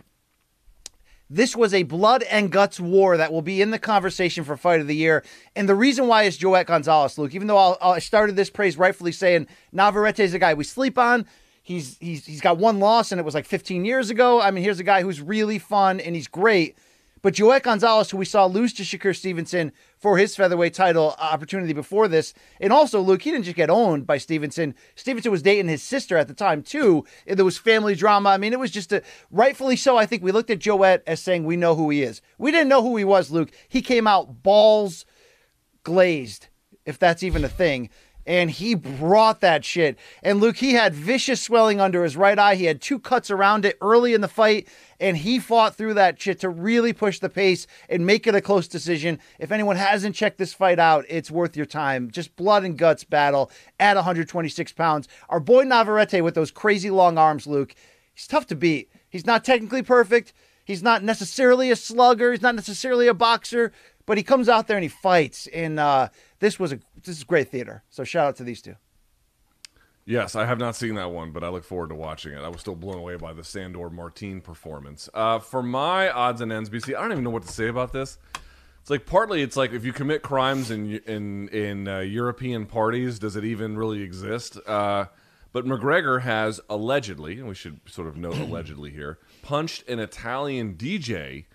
This was a blood and guts war that will be in the conversation for fight of the year. And the reason why is Joet Gonzalez, Luke. Even though I'll, I started this praise rightfully saying Navarrete is a guy we sleep on. He's he's he's got one loss and it was like 15 years ago. I mean, here's a guy who's really fun and he's great. But Joet Gonzalez, who we saw lose to Shakur Stevenson for his featherweight title opportunity before this, and also Luke, he didn't just get owned by Stevenson. Stevenson was dating his sister at the time too. And There was family drama. I mean, it was just a rightfully so. I think we looked at Joet as saying we know who he is. We didn't know who he was, Luke. He came out balls glazed, if that's even a thing. And he brought that shit. And Luke, he had vicious swelling under his right eye. He had two cuts around it early in the fight, and he fought through that shit to really push the pace and make it a close decision. If anyone hasn't checked this fight out, it's worth your time. Just blood and guts battle at 126 pounds. Our boy Navarrete with those crazy long arms, Luke, he's tough to beat. He's not technically perfect. He's not necessarily a slugger. He's not necessarily a boxer, but he comes out there and he fights. And uh, this was a this is great theater. So shout out to these two. Yes, I have not seen that one, but I look forward to watching it. I was still blown away by the Sandor Martin performance. Uh, for my odds and ends, BC, I don't even know what to say about this. It's like partly it's like if you commit crimes in in in uh, European parties, does it even really exist? Uh, but McGregor has allegedly, and we should sort of note allegedly here, punched an Italian DJ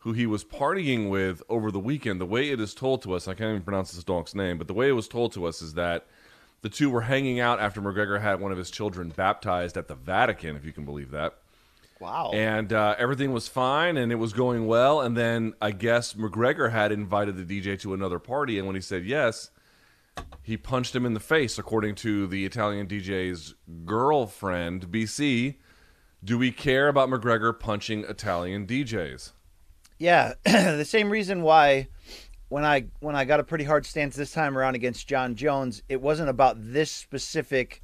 who he was partying with over the weekend. The way it is told to us, I can't even pronounce this donk's name, but the way it was told to us is that the two were hanging out after McGregor had one of his children baptized at the Vatican, if you can believe that. Wow. And uh, everything was fine and it was going well. And then I guess McGregor had invited the DJ to another party. And when he said yes, he punched him in the face, according to the Italian DJ's girlfriend, BC. Do we care about McGregor punching Italian DJs? Yeah, the same reason why when I when I got a pretty hard stance this time around against Jon Jones, it wasn't about this specific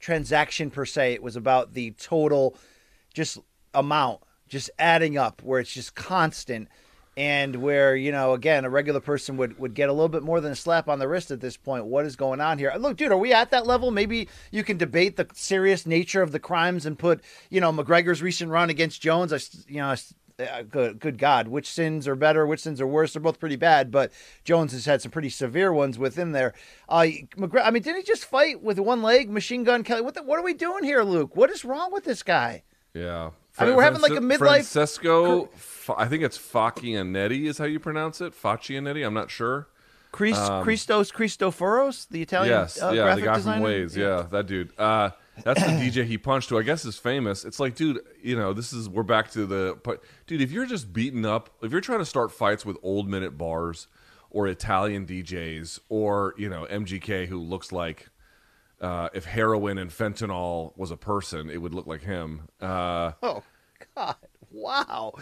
transaction per se. It was about the total just amount, just adding up where it's just constant. and where you know again a regular person would would get a little bit more than a slap on the wrist at this point what is going on here look dude are we at that level maybe you can debate the serious nature of the crimes and put you know mcgregor's recent run against jones I you know uh, good, good God, which sins are better, which sins are worse? They're both pretty bad, but Jones has had some pretty severe ones within there. Uh, I mean, didn't he just fight with one leg, Machine Gun Kelly? What the, what are we doing here, Luke? What is wrong with this guy? Yeah. I mean, we're having, like, a midlife- Francesco, I think it's Faccianetti is how you pronounce it. Faccianetti, I'm not sure. Christ, Um, Christos Christoforos, the Italian yes, uh, yeah, the guy designer? from Waze. Yeah. that dude. Uh, that's the DJ he punched, who I guess is famous. It's like, dude, you know, this is we're back to the. Dude, if you're just beaten up, if you're trying to start fights with old minute bars or Italian DJs or you know MGK, who looks like. Uh, if heroin and fentanyl was a person, it would look like him. Uh, Oh, God. Wow.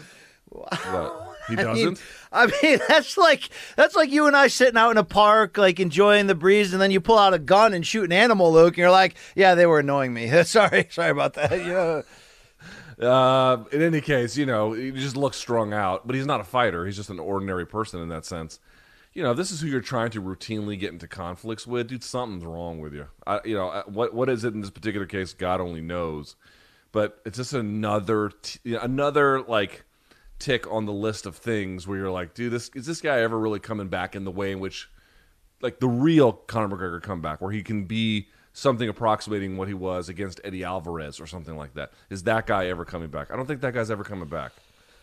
He I mean- doesn't. I mean, that's like that's like you and I sitting out in a park, like enjoying the breeze, and then you pull out a gun and shoot an animal, Luke, and you're like, "Yeah, they were annoying me. sorry, sorry about that." You know, Uh, in any case, you know, he just looks strung out, but he's not a fighter. He's just an ordinary person in that sense. You know, this is who you're trying to routinely get into conflicts with, dude. Something's wrong with you. I, you know, what what is it in this particular case? God only knows. But it's just another t- another like tick on the list of things where you're like, dude, this is this guy ever really coming back in the way in which like the real Conor McGregor comeback, where he can be something approximating what he was against Eddie Alvarez or something like that. Is that guy ever coming back? I don't think that guy's ever coming back.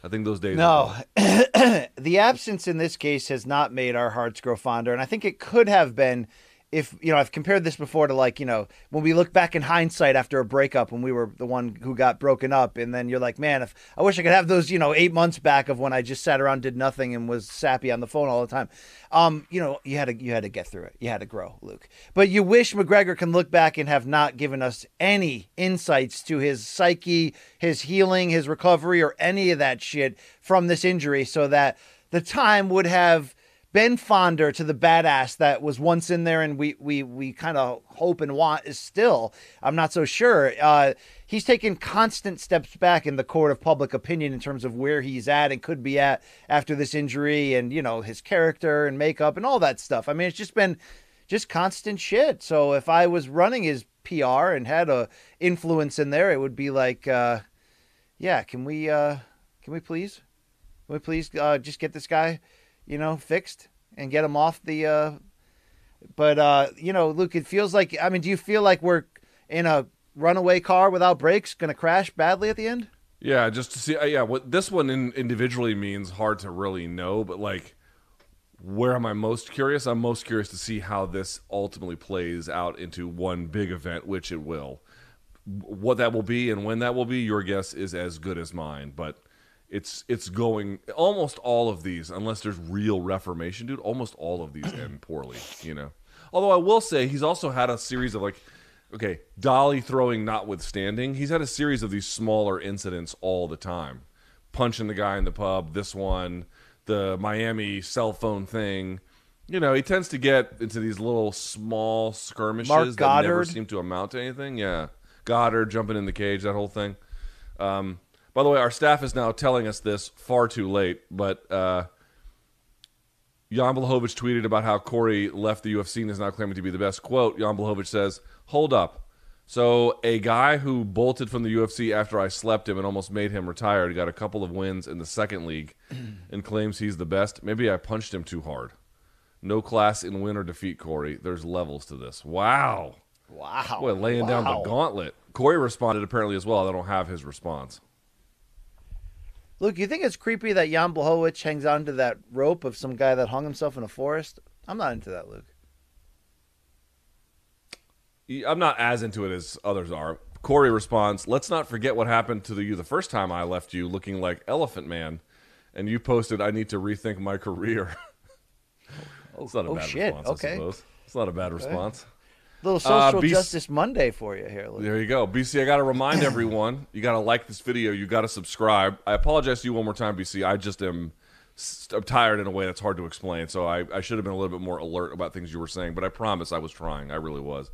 I think those days. no, the absence in this case has not made our hearts grow fonder, and I think it could have been. If you know, I've compared this before to like you know when we look back in hindsight after a breakup when we were the one who got broken up, and then you're like, man, if I wish I could have those you know eight months back of when I just sat around did nothing and was sappy on the phone all the time. Um, you know, you had to you had to get through it. You had to grow, Luke. But you wish McGregor can look back and have not given us any insights to his psyche, his healing, his recovery, or any of that shit from this injury, so that the time would have been fonder to the badass that was once in there and we we we kind of hope and want is still. I'm not so sure. Uh he's taken constant steps back in the court of public opinion in terms of where he's at and could be at after this injury and you know his character and makeup and all that stuff. I mean it's just been just constant shit. So if i was running his pr and had a influence in there it would be like uh yeah can we uh can we please can we please uh, just get this guy, you know, fixed and get them off the? Uh... But uh, you know, Luke, it feels like. I mean, do you feel like we're in a runaway car without brakes, going to crash badly at the end? Yeah, just to see. Uh, yeah, what this one in, individually means hard to really know, but like, where am I most curious? I'm most curious to see how this ultimately plays out into one big event, which it will. What that will be and when that will be, your guess is as good as mine. But it's it's going almost all of these, unless there's real reformation, dude. Almost all of these end poorly, you know. Although I will say he's also had a series of like okay, dolly throwing notwithstanding, he's had a series of these smaller incidents all the time. Punching the guy in the pub, this one, the Miami cell phone thing. You know, he tends to get into these little small skirmishes Mark that never seem to amount to anything. Yeah. Goddard jumping in the cage, that whole thing. Um, by the way, our staff is now telling us this far too late, but uh, Jan Blachowicz tweeted about how Corey left the UFC and is now claiming to be the best. Quote, Jan Blachowicz says, Hold up. So a guy who bolted from the UFC after I slept him and almost made him retired got a couple of wins in the second league and claims he's the best. Maybe I punched him too hard. No class in win or defeat, Corey. There's levels to this. Wow. Wow. Boy, laying down the gauntlet. Corey responded apparently as well. I don't have his response. Luke, you think it's creepy that Jan Blachowicz hangs onto that rope of some guy that hung himself in a forest? I'm not into that, Luke. I'm not as into it as others are. Corey responds, "Let's not forget what happened to you the first time I left you, looking like Elephant Man, and you posted, I need to rethink my career." it's not a oh, bad oh, shit. response. Okay. I suppose it's not a bad response. Little Uh, social BC justice Monday for you here, Luke. There you go, BC. I got to remind everyone, you got to like this video, you got to subscribe. I apologize to you one more time, BC. I just am. I'm tired in a way that's hard to explain, so I, I should have been a little bit more alert about things you were saying. But I promise I was trying. I really was.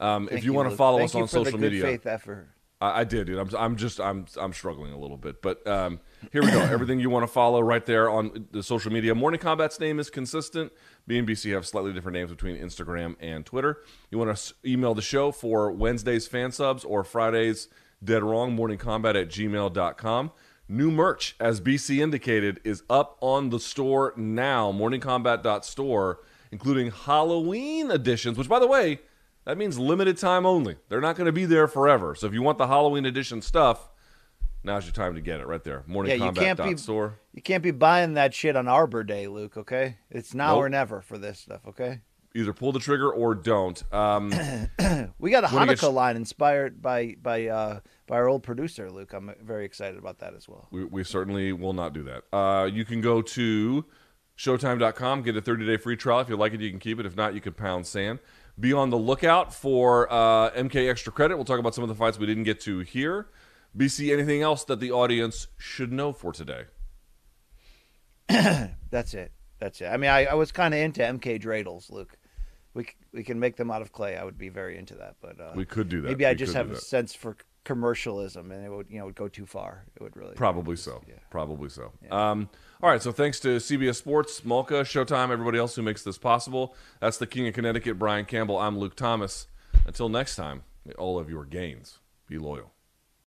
Um, if you, want to follow us you on social media, faith effort. I, I did, dude. I'm, I'm just, I'm, I'm struggling a little bit, but um, here we go. Everything you want to follow right there on the social media. Morning Combat's name is consistent. B and BC have slightly different names between Instagram and Twitter. You want to email the show for Wednesday's fan subs or Fridays dead wrong morning combat at gmail.com. New merch, as BC indicated, is up on the store now. Morningcombat.store, including Halloween editions, which, by the way, that means limited time only. They're not going to be there forever. So if you want the Halloween edition stuff, now's your time to get it right there. Yeah, you can't be Morningcombat.store. you can't be buying that shit on Arbor Day, Luke. Okay, it's now Nope. or never for this stuff. Okay, Either pull the trigger or don't. Um, we got a Hanukkah get line inspired by by uh, by our old producer Luke. I'm very excited about that as well. We, we certainly will not do that. Uh, you can go to Showtime.com, get a 30 day free trial. If you like it, you can keep it. If not, you can pound sand. Be on the lookout for uh, MK Extra Credit. We'll talk about some of the fights we didn't get to here. BC, anything else that the audience should know for today? That's it. That's it. I mean, I, I was kind of into MK dreidels, Luke. We we can make them out of clay. I would be very into that, but uh, We could do that. Maybe I We just have a that. sense for commercialism, and it would you know would go too far. It would really Probably so. Yeah. Probably so. Um, all right. So thanks to CBS Sports, Mulca, Showtime, everybody else who makes this possible. That's the King of Connecticut, Brian Campbell. I'm Luke Thomas. Until next time, all of your gains be loyal.